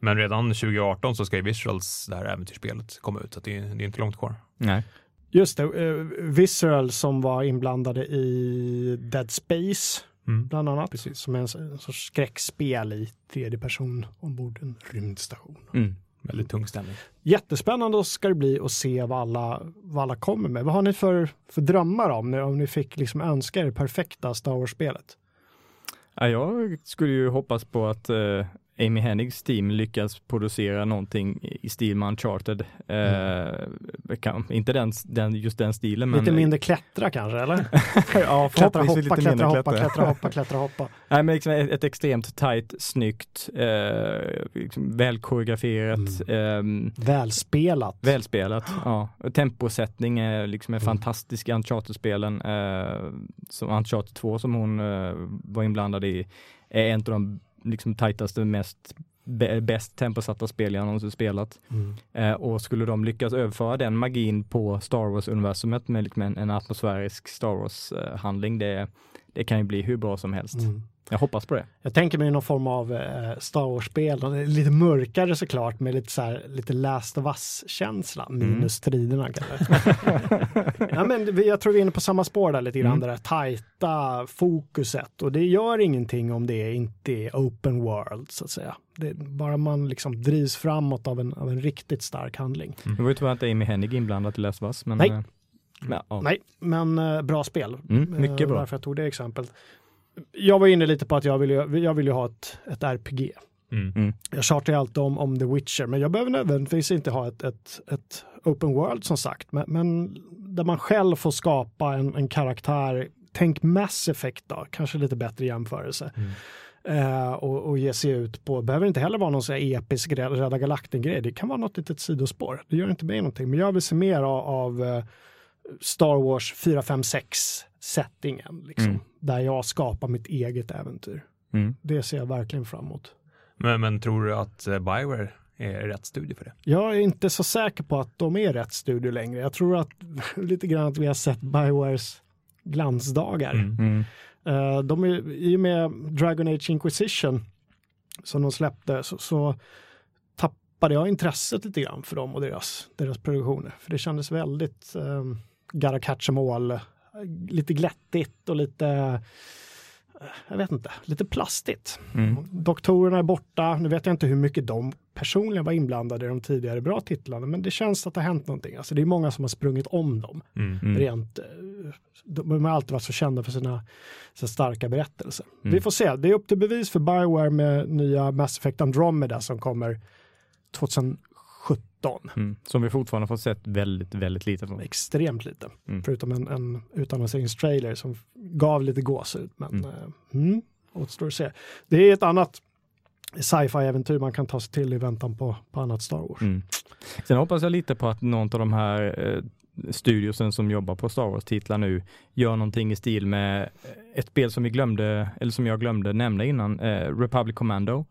Men redan 2018 så ska ju Visuals, det här äventyrsspelet, komma ut, så det, är, det är inte långt kvar. Nej. Just det, eh, Visceral som var inblandade i Dead Space Mm. bland annat. Precis. Som är en, sorts skräckspel i tredje person ombord en rymdstation. Mm. Väldigt tung stämning. Jättespännande ska det bli att se vad alla, vad alla kommer med. Vad har ni för, för drömmar om, om ni fick liksom önska er det perfekta Star Wars-spelet? Ja, jag skulle ju hoppas på att eh, Amy Hennigs team lyckas producera någonting i stil med Uncharted. Eh, kan, inte den, den, just den stilen, men Lite mindre klättra kanske, eller? ja, Klättra, hoppa, lite klättra, hoppa, klättra. klättra, hoppa, klättra, hoppa. Nej, men liksom ett, ett extremt tight, snyggt, eh, liksom välkoreograferat, ehm, Välspelat. välspelat. Ja. Temposättning är liksom är Mm. fantastisk Uncharted-spelen. Eh, som Uncharted 2 som hon eh, var inblandad i är en av de liksom tajtaste, mest bäst temposatta spel jag någonsin spelat. Mm. Eh, och skulle de lyckas överföra den magin på Star Wars-universumet med liksom en, en atmosfärisk Star Wars-handling, det, det kan ju bli hur bra som helst. Mm. Jag hoppas på det. Jag tänker mig någon form av eh, Star Wars-spel, lite mörkare såklart med lite, så här, lite Last of Us-känsla, minus mm. striderna kanske. ja, men jag tror vi är inne på samma spår där lite grann, mm. det där tajta fokuset och det gör ingenting om det inte är open world så att säga. Det, bara man liksom drivs framåt av en, av en riktigt stark handling. Mm. Det var ju tyvärr inte Amy Hennig inblandad i Last of Us. Men, Nej. Äh, ja. Nej, men äh, bra spel. Mm, mycket bra. Därför jag tog det exemplet jag var inne lite på att jag vill, jag vill ju ha ett, ett RPG. Mm. Mm. Jag tjatar ju alltid om, om The Witcher, men jag behöver nödvändigtvis inte ha ett, ett, ett open world som sagt, men, men, där man själv får skapa en, en karaktär. Tänk Mass Effect då, kanske lite bättre jämförelse. Mm. Uh, och, och ge sig ut på, behöver inte heller vara någon så här episk Rädda Galakten-grej, det kan vara något litet sidospår. Det gör inte mig någonting, men jag vill se mer av, av uh, Star Wars 4, 5, 6 settingen, liksom, mm. Där jag skapar mitt eget äventyr. Mm. Det ser jag verkligen fram emot. Men, men tror du att uh, Bioware är rätt studio för det? Jag är inte så säker på att de är rätt studio längre. Jag tror att lite grann att vi har sett Biowares glansdagar. Mm. Uh, de är, I och med Dragon Age Inquisition som de släppte så, så tappade jag intresset lite grann för dem och deras, deras produktioner. För det kändes väldigt um, gotta catch em all lite glättigt och lite jag vet inte, lite plastigt. Mm. Doktorerna är borta, nu vet jag inte hur mycket de personligen var inblandade i de tidigare bra titlarna, men det känns att det har hänt någonting. Alltså det är många som har sprungit om dem. Mm. mm. Rent, eh, de har alltid varit så kända för sina, sina starka berättelser. Mm. Vi får se, det är upp till bevis för Bioware med nya Mass Effect Andromeda som kommer 2000, 17. Mm, som vi fortfarande fått sett väldigt, väldigt lite från. Extremt lite, mm. förutom en, en utannonseringstrailer som gav lite gåshud. Men mm. Eh, mm, återstår att se. Det är ett annat sci-fi-äventyr man kan ta sig till i väntan på, på annat Star Wars. Mm. Sen hoppas jag lite på att någon av de här eh, studiosen som jobbar på Star Wars-titlar nu gör någonting i stil med ett spel som vi glömde, eller som jag glömde nämna innan, eh, Republic Commando.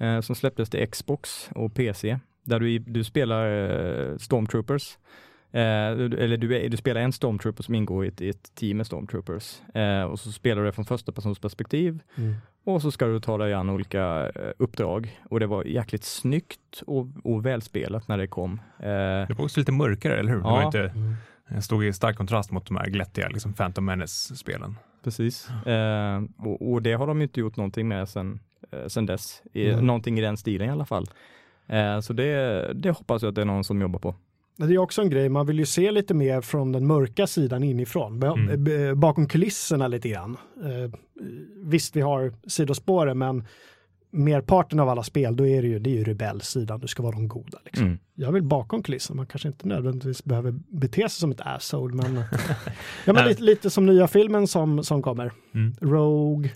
Eh, som släpptes till Xbox och PC där du, du spelar eh, Stormtroopers. Eh, eller du, du, spelar en Stormtrooper som ingår i ett, i ett team med Stormtroopers. Eh, och så spelar du det från första persons perspektiv. Mm. Och så ska du ta dig an olika eh, uppdrag. Och det var jäkligt snyggt och, och välspelat när det kom. Eh, det var också lite mörkare, eller hur? Ja. Det var inte, mm. stod i stark kontrast mot de här glättiga liksom Phantom Menace-spelen. Precis. Eh, och, och, det har de inte gjort någonting med sen, eh, sen dess. I, mm. Någonting i den stilen i alla fall. Eh, så det, det hoppas jag att det är någon som jobbar på. Det är också en grej, man vill ju se lite mer från den mörka sidan inifrån, mm. bakom kulisserna lite grann. Eh, visst, vi har sidospåren, men merparten av alla spel, då är det ju, det är ju rebellsidan, du ska vara de goda. Liksom. Mm. Jag vill bakom kulisserna, man kanske inte nödvändigtvis behöver bete sig som ett asshole, men, ja, men lite, lite, som nya filmen som, som kommer, mm. Rogue,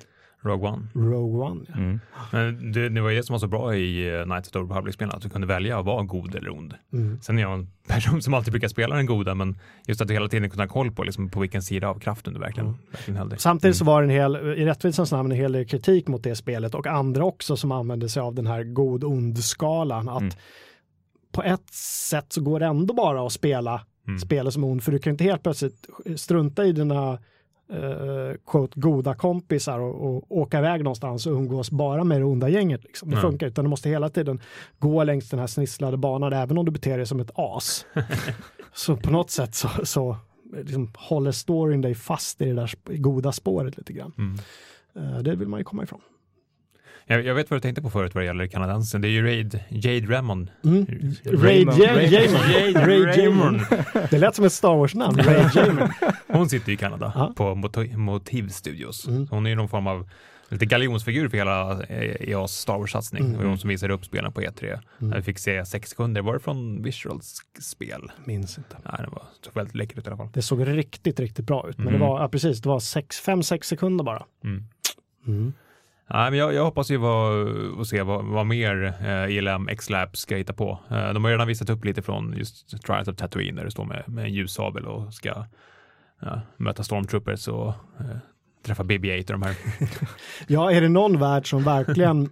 Rogue One. Rogue One, ja. Mm. Men det, det var det som var så bra i uh, Knights of the Republic-spelen, att du kunde välja att vara god eller ond. Mm. Sen är jag en person som alltid brukar spela den goda, men just att du hela tiden kunde ha koll på, liksom, på vilken sida av kraften du verkligen, mm. verkligen höll dig. Samtidigt så mm. var det en hel, i rättvisans namn, en hel del kritik mot det spelet och andra också som använde sig av den här god-ond-skalan. Att mm. på ett sätt så går det ändå bara att spela mm. spelet som ond, för du kan inte helt plötsligt strunta i dina uh, quote, goda kompisar och, och, åka iväg någonstans och umgås bara med det onda gänget. Liksom. Det funkar utan du måste hela tiden gå längs den här snisslade banan även om du beter dig som ett as. så på något sätt så, så liksom, håller storyn dig fast i det där goda spåret lite grann. Mm. Uh, det vill man ju komma ifrån. Jag, jag, vet vad du tänkte på förut vad det gäller kanadensen. Det är ju Raid, Jade Raymond. Mm. Raid Jamon. Det lät som ett Star Wars-namn. Hon sitter i Kanada ah. på Motiv Studios. Mm. Hon är ju någon form av lite galjonsfigur för hela EAs Star Wars-satsning. Mm. Var hon som visade upp spelen på E3. Mm. Vi fick se sex sekunder. Var det från Visuals spel? Minns inte. Nej, det var, såg väldigt läckert ut i alla fall. Det såg riktigt, riktigt bra ut. Men mm. det var, ja, precis, det var sex, fem, sex sekunder bara. Mm. Nej, men jag, jag hoppas ju att se vad, vad mer eh, ELM X-Lab ska hitta på. Eh, de har redan visat upp lite från just Trials of Tatooine där det står med, med en ljussabel och ska ja, möta Stormtroopers och eh, träffa BB-8 och de här. ja, är det någon värld som verkligen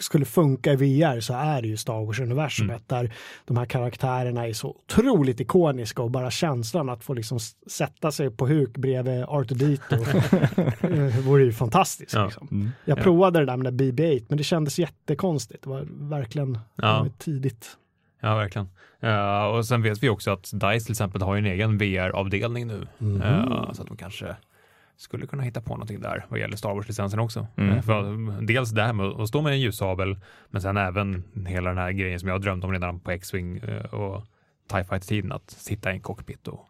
skulle funka i VR så är det ju Star Wars-universumet där de här karaktärerna är så otroligt ikoniska och bara känslan att få liksom sätta sig på huk bredvid R2D2 eh, vore ju fantastiskt. Ja. Liksom. Mm. Jag Ja. provade det där med BB-8 men det kändes jättekonstigt. Det var verkligen Ja. tidigt. Ja, verkligen. Eh, och sen vet vi också att DICE till exempel har en egen VR-avdelning nu. Mhm. Eh, så att de kanske skulle kunna hitta på någonting där vad gäller Star Wars-licensen också. Mm. Eh, för dels det här med att stå med en ljussabel, men sen även hela den här grejen som jag har drömt om redan på X-Wing eh, och TIE Fighter-tiden, att sitta i en cockpit och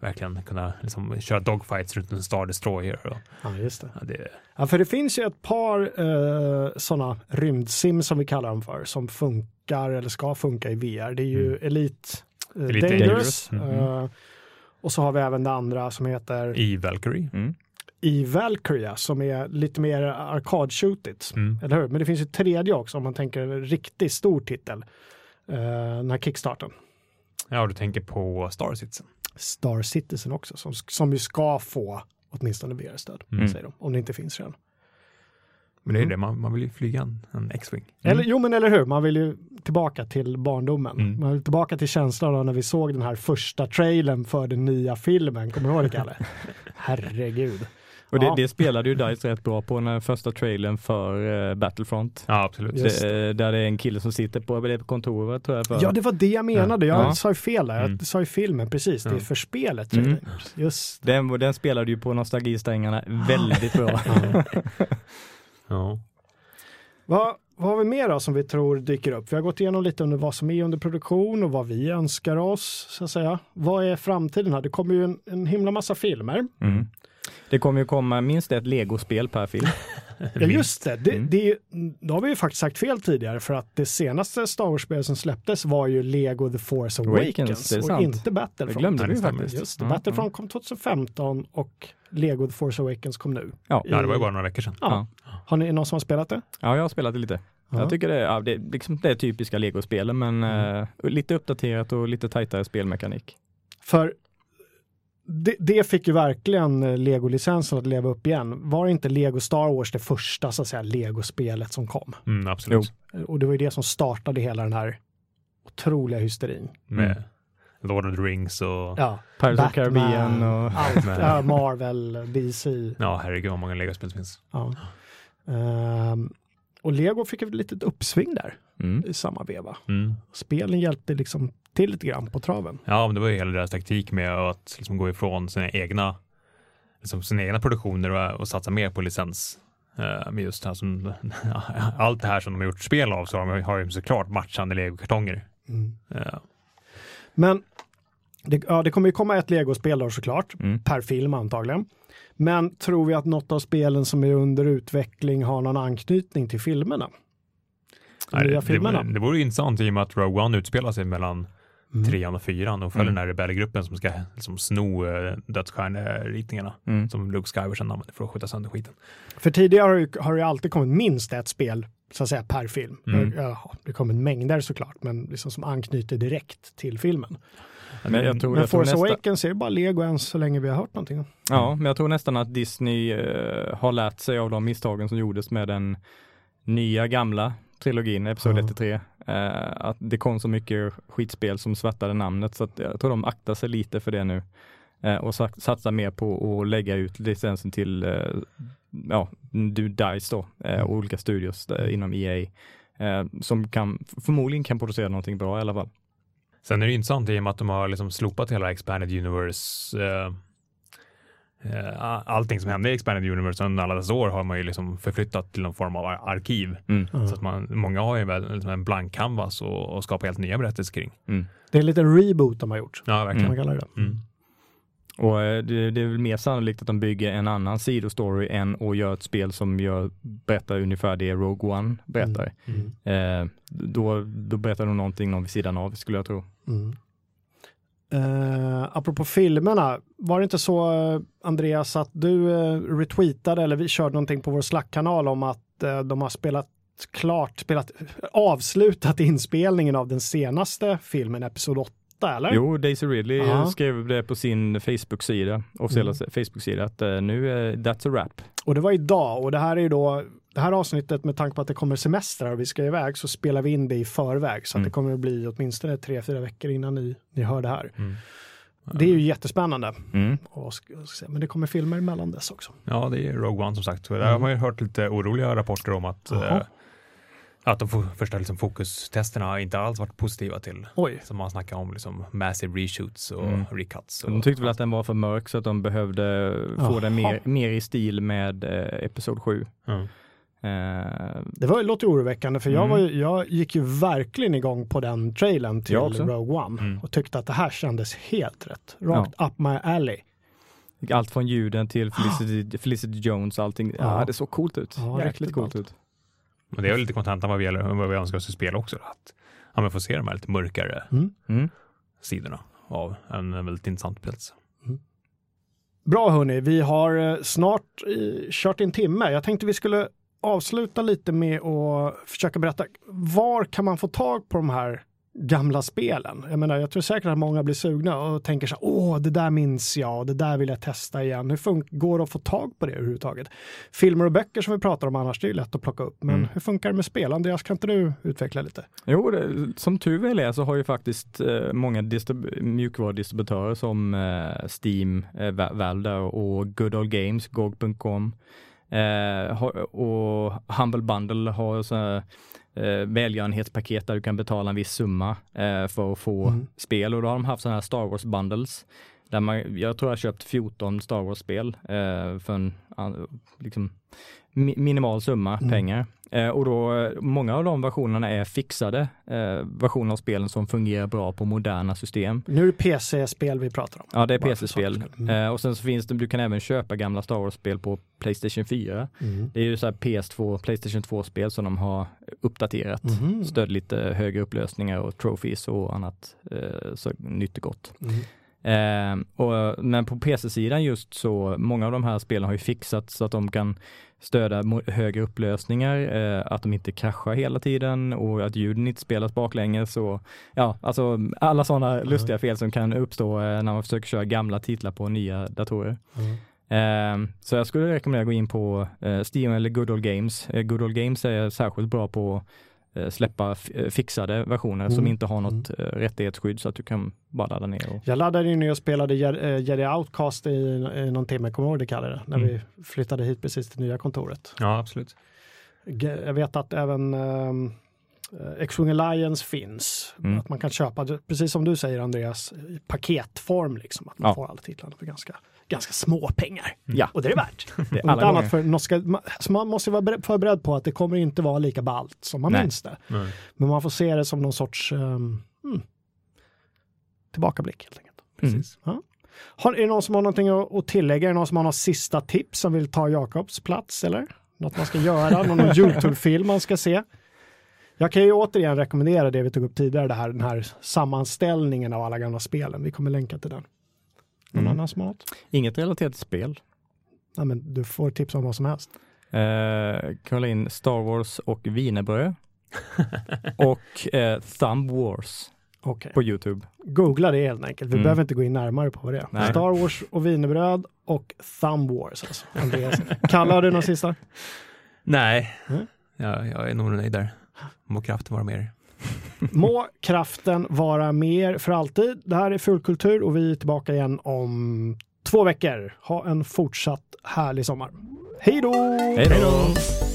verkligen kunna liksom, köra dogfights runt en Star Destroyer. Och, Ja, just det. ja, det, Ja, för det finns ju ett par eh, sådana rymdsim som vi kallar dem för, som funkar eller ska funka i VR. Det är ju Elite, eh, Elite Dangerous. Dangerous. eh, och så har vi även det andra som heter I Valkyrie. Mm. I Valkyria som är lite mer arkadshootigt. Mm. Eller hur? Men det finns ju tredje också om man tänker en riktigt stor titel. Uh, den här kickstarten. Ja, du tänker på Star Citizen. Star Citizen också som, som ju ska få åtminstone VR-stöd. Mm. Säger de, om det inte finns redan. Men det är Mm. det, man, man vill ju flyga en, en X-Wing. Eller, jo men eller hur, man vill ju tillbaka till barndomen. Mm. Man vill tillbaka till känslan av när vi såg den här första trailern för den nya filmen. Kommer du ihåg det Kalle? Herregud. Och det, Ja. det spelade ju DICE rätt bra på den första trailern för eh, Battlefront. Ja, absolut. Det, eh, där det är en kille som sitter på, det är på kontoret tror jag. För, Ja det var det jag menade, jag Ja. sa ju fel där. Jag Mm. sa ju filmen, precis. Det är Ja. för spelet. Mm. Just den, den spelade ju på nostalgisträngarna väldigt bra. Ja. Ja. Vad, vad har vi mer då som vi tror dyker upp? Vi har gått igenom lite under vad som är under produktion och vad vi önskar oss, så att säga. Vad är framtiden här? Det kommer ju en, en himla massa filmer. Mm. Det kommer ju komma minst ett legospel per film. Ja just det, det, Mm. det, då har vi ju faktiskt sagt fel tidigare för att det senaste Star Wars-spelet som släpptes var ju Lego The Force Awakens, Awakens, det och inte Battlefront. Det glömde Ja, vi det faktiskt. Just det, Mm, Battlefront kom 2015 och Lego The Force Awakens kom nu. Ja. ja, det var ju bara några veckor sedan. Ja. Har ni någon som har spelat det? Ja, jag har spelat det lite. Ja. Jag tycker det är, ja, det, är liksom, det är typiska legospelen men Mm. eh, lite uppdaterat och lite tajtare spelmekanik. För det, det fick ju verkligen eh, Lego-licensen att leva upp igen. Var inte Lego Star Wars det första så att säga Lego-spelet som kom? Mm, absolut. Och det var ju det som startade hela den här otroliga hysterin. Med Mm. Lord of the Rings och ja, Ja, Pirates of Batman, Caribbean och... allt, ja, Marvel, DC. herregud vad många legospel det finns. Ja. Ehm, och Lego fick ett litet uppsving där Mm. i samma veva. Mm. Spelen hjälpte liksom till lite grann på traven. Ja, men det var ju hela deras taktik med att liksom gå ifrån sina egna, liksom sina egna produktioner och, och satsa mer på licens. Eh, med just det här som, allt det här som de har gjort spel av så har de har ju såklart matchande legokartonger. Eh, Men det, ja, det kommer ju komma ett Lego-spel då såklart, Mm. per film antagligen. Men tror vi att något av spelen som är under utveckling har någon anknytning till filmerna? Nej, nya det, filmerna? det, det vore intressant i och med att Rogue One utspelar sig mellan Mm. trean och fyran och följer Mm. den här rebellgruppen som ska liksom, sno uh, dödsstjärneritningarna Mm. som Luke Skywalker sedan använder för att skjuta sönder skiten. För tidigare har det, har det alltid kommit minst ett spel så att säga per film. Mm. Ja, det kommer mängder såklart, men liksom som anknyter direkt till filmen. Men jag tror, Men jag tror Force nästa, Awakens är bara Lego än så länge vi har hört någonting. Ja, men jag tror nästan att Disney eh, har lärt sig av de misstagen som gjordes med den nya gamla trilogin, Episod Ja. 1 3. Eh, att det kom så mycket skitspel som svartade namnet så att jag tror de aktar sig lite för det nu. Eh, och sa- satsar mer på att lägga ut licensen till eh, ja, du DICE då, och olika studios inom EA. Som kan, förmodligen kan producera någonting bra i alla fall. Sen är det intressant i och med att de har liksom slopat hela Expanded Universe. Eh, allting som hände i Expanded Universe under alla dessa år har man ju liksom förflyttat till någon form av ar- arkiv. Mm. Så att man, många har ju väl liksom en blank canvas och, och skapar helt nya berättelser kring. Mm. Det är en liten reboot de har gjort, Ja, verkligen. man kalla det. Mm. Och eh, det, det är väl mer sannolikt att de bygger en annan sidostory än att göra ett spel som gör, berättar ungefär det Rogue One berättar. Mm. Eh, då, då berättar de någonting någon vid sidan av skulle jag tro. Mm. Uh, apropå filmerna, var det inte så eh, Andreas att du eh, retweetade eller vi körde någonting på vår Slack-kanal om att eh, de har spelat klart, spelat, avslutat inspelningen av den senaste filmen, Episod detta eller? Jo, Daisy Ridley Ja. skrev det på sin Facebook-sida, officiella Mm. Facebook-sida, att eh, nu är that's a wrap. Och det var idag och det här är ju då det här avsnittet med tanke på att det kommer semestrar och vi ska iväg så spelar vi in det i förväg så att Mm. det kommer att bli åtminstone tre, fyra veckor innan ni, ni hör det här. Mm. Det är ju jättespännande. Mm. Och, men det kommer filmer emellan dess också. Ja, det är Rogue One som sagt. Där Mm. har man ju hört lite oroliga rapporter om att, eh, att de första liksom, fokustesterna inte alls varit positiva till. Oj, Som man snackar om liksom massive reshoots och Mm. recuts. Och, De tyckte väl att den var för mörk så att de behövde få den mer, mer i stil med eh, Episod 7. Mm. Eh, det var, låter oroväckande för jag, Mm. var jag gick ju verkligen igång på den trailern till. Rogue One Mm. och tyckte att det här kändes helt rätt. Rakt up my alley. allt från ljuden till Felicity, Felicity Jones, allting. Ja, Ja. det såg coolt ut. Ja, Jäkligt riktigt coolt ut. Men det är väl lite kontentan vad vi, gäller, vad vi önskar oss i spel också. Att ja, men få se de här lite mörkare Mm. Mm. sidorna av en väldigt intressant plats. Bra hörni, vi har eh, snart eh, kört en timme. Jag tänkte vi skulle avsluta lite med att försöka berätta var kan man få tag på de här gamla spelen? Jag menar, jag tror säkert att många blir sugna och tänker så här, åh, det där minns jag och det där vill jag testa igen. Hur går det att få tag på det överhuvudtaget? Filmer och böcker som vi pratar om annars, det är ju lätt att plocka upp. Men Mm. hur funkar det med spel? Andreas, kan inte du utveckla lite? Jo, det, som tur väl är så har ju faktiskt eh, många distrib- mjukvarudistributörer som eh, Steam, eh, Va- Valve där och Good Old Games, GOG.com eh, och Humble Bundle har så här, eh, välgörenhetspaket där du kan betala en viss summa eh, för att få Mm. spel och då har de haft sådana här Star Wars bundles. Där man, jag tror jag har köpt 14 Star Wars-spel eh, för en liksom, mi- minimal summa Mm. pengar. Eh, och då, många av de versionerna är fixade eh, versioner av spelen som fungerar bra på moderna system. Nu är det PC-spel vi pratar om. Ja, det är PC-spel. Mm. Eh, och sen så finns det, du kan även köpa gamla Star Wars-spel på Playstation 4. Mm. Det är ju så här PS2, Playstation 2-spel som de har uppdaterat. Mhm. Stöd lite högre upplösningar och trophies och annat eh, så nytt och gott. Mm. Eh, och, men på PC-sidan just så, många av de här spelen har ju fixats så att de kan stödja högre upplösningar, eh, att de inte kraschar hela tiden och att ljuden inte spelas baklänges och ja, alltså alla sådana lustiga fel som kan uppstå eh, när man försöker köra gamla titlar på nya datorer. Mm. Så jag skulle rekommendera att gå in på eh, Steam eller Good Old Games. Eh, Good Old Games är särskilt bra på släppa f- eh, fixade versioner som Mm. inte har något eh, rättighetsskydd så att du kan bara ladda ner och Jag laddade ner och spelade Jedi eh, Outcast i, i någon timme, kommer du ihåg det kallade det? När Mm. vi flyttade hit precis till nya kontoret. Ja, absolut. Jag vet att även um, X-Wing Alliance finns. Mm. Att man kan köpa, precis som du säger Andreas, i paketform liksom. Att man Ja. får alla titlarna för ganska, ganska små pengar. Ja. Och det är värt. det är alla annat för, något ska, man, så man måste vara beredd- förberedd på att det kommer inte vara lika ballt som man Nej. minns det. Nej. Men man får se det som någon sorts um, mm, tillbakablick helt enkelt. Precis. Har, är det någon som har någonting att, tillägga? Är det någon som har något sista tips som vill ta Jakobs plats eller? Något man ska göra? Någon YouTube-film man ska se? Jag kan ju återigen rekommendera det vi tog upp tidigare, det här, den här sammanställningen av alla gamla spelen. Vi kommer länka till den. Någon Mm. annan som? Inget relaterat till spel. Nej, men du får tips om vad som helst. Eh, kolla in Star Wars och wienerbröd. och eh, Thumb Wars Okej. på Youtube. Googla det helt enkelt. Vi Mm. behöver inte gå in närmare på det. Nej. Star Wars och wienerbröd och Thumb Wars. Alltså. Andreas. Kalle, har du någon sista? Nej, Mm. ja, jag är nog nöjd där. Må kraften vara med er. Må kraften vara med er för alltid. Det här är Fullkultur och vi är tillbaka igen om två veckor. Ha en fortsatt härlig sommar. Hej då! Hej då!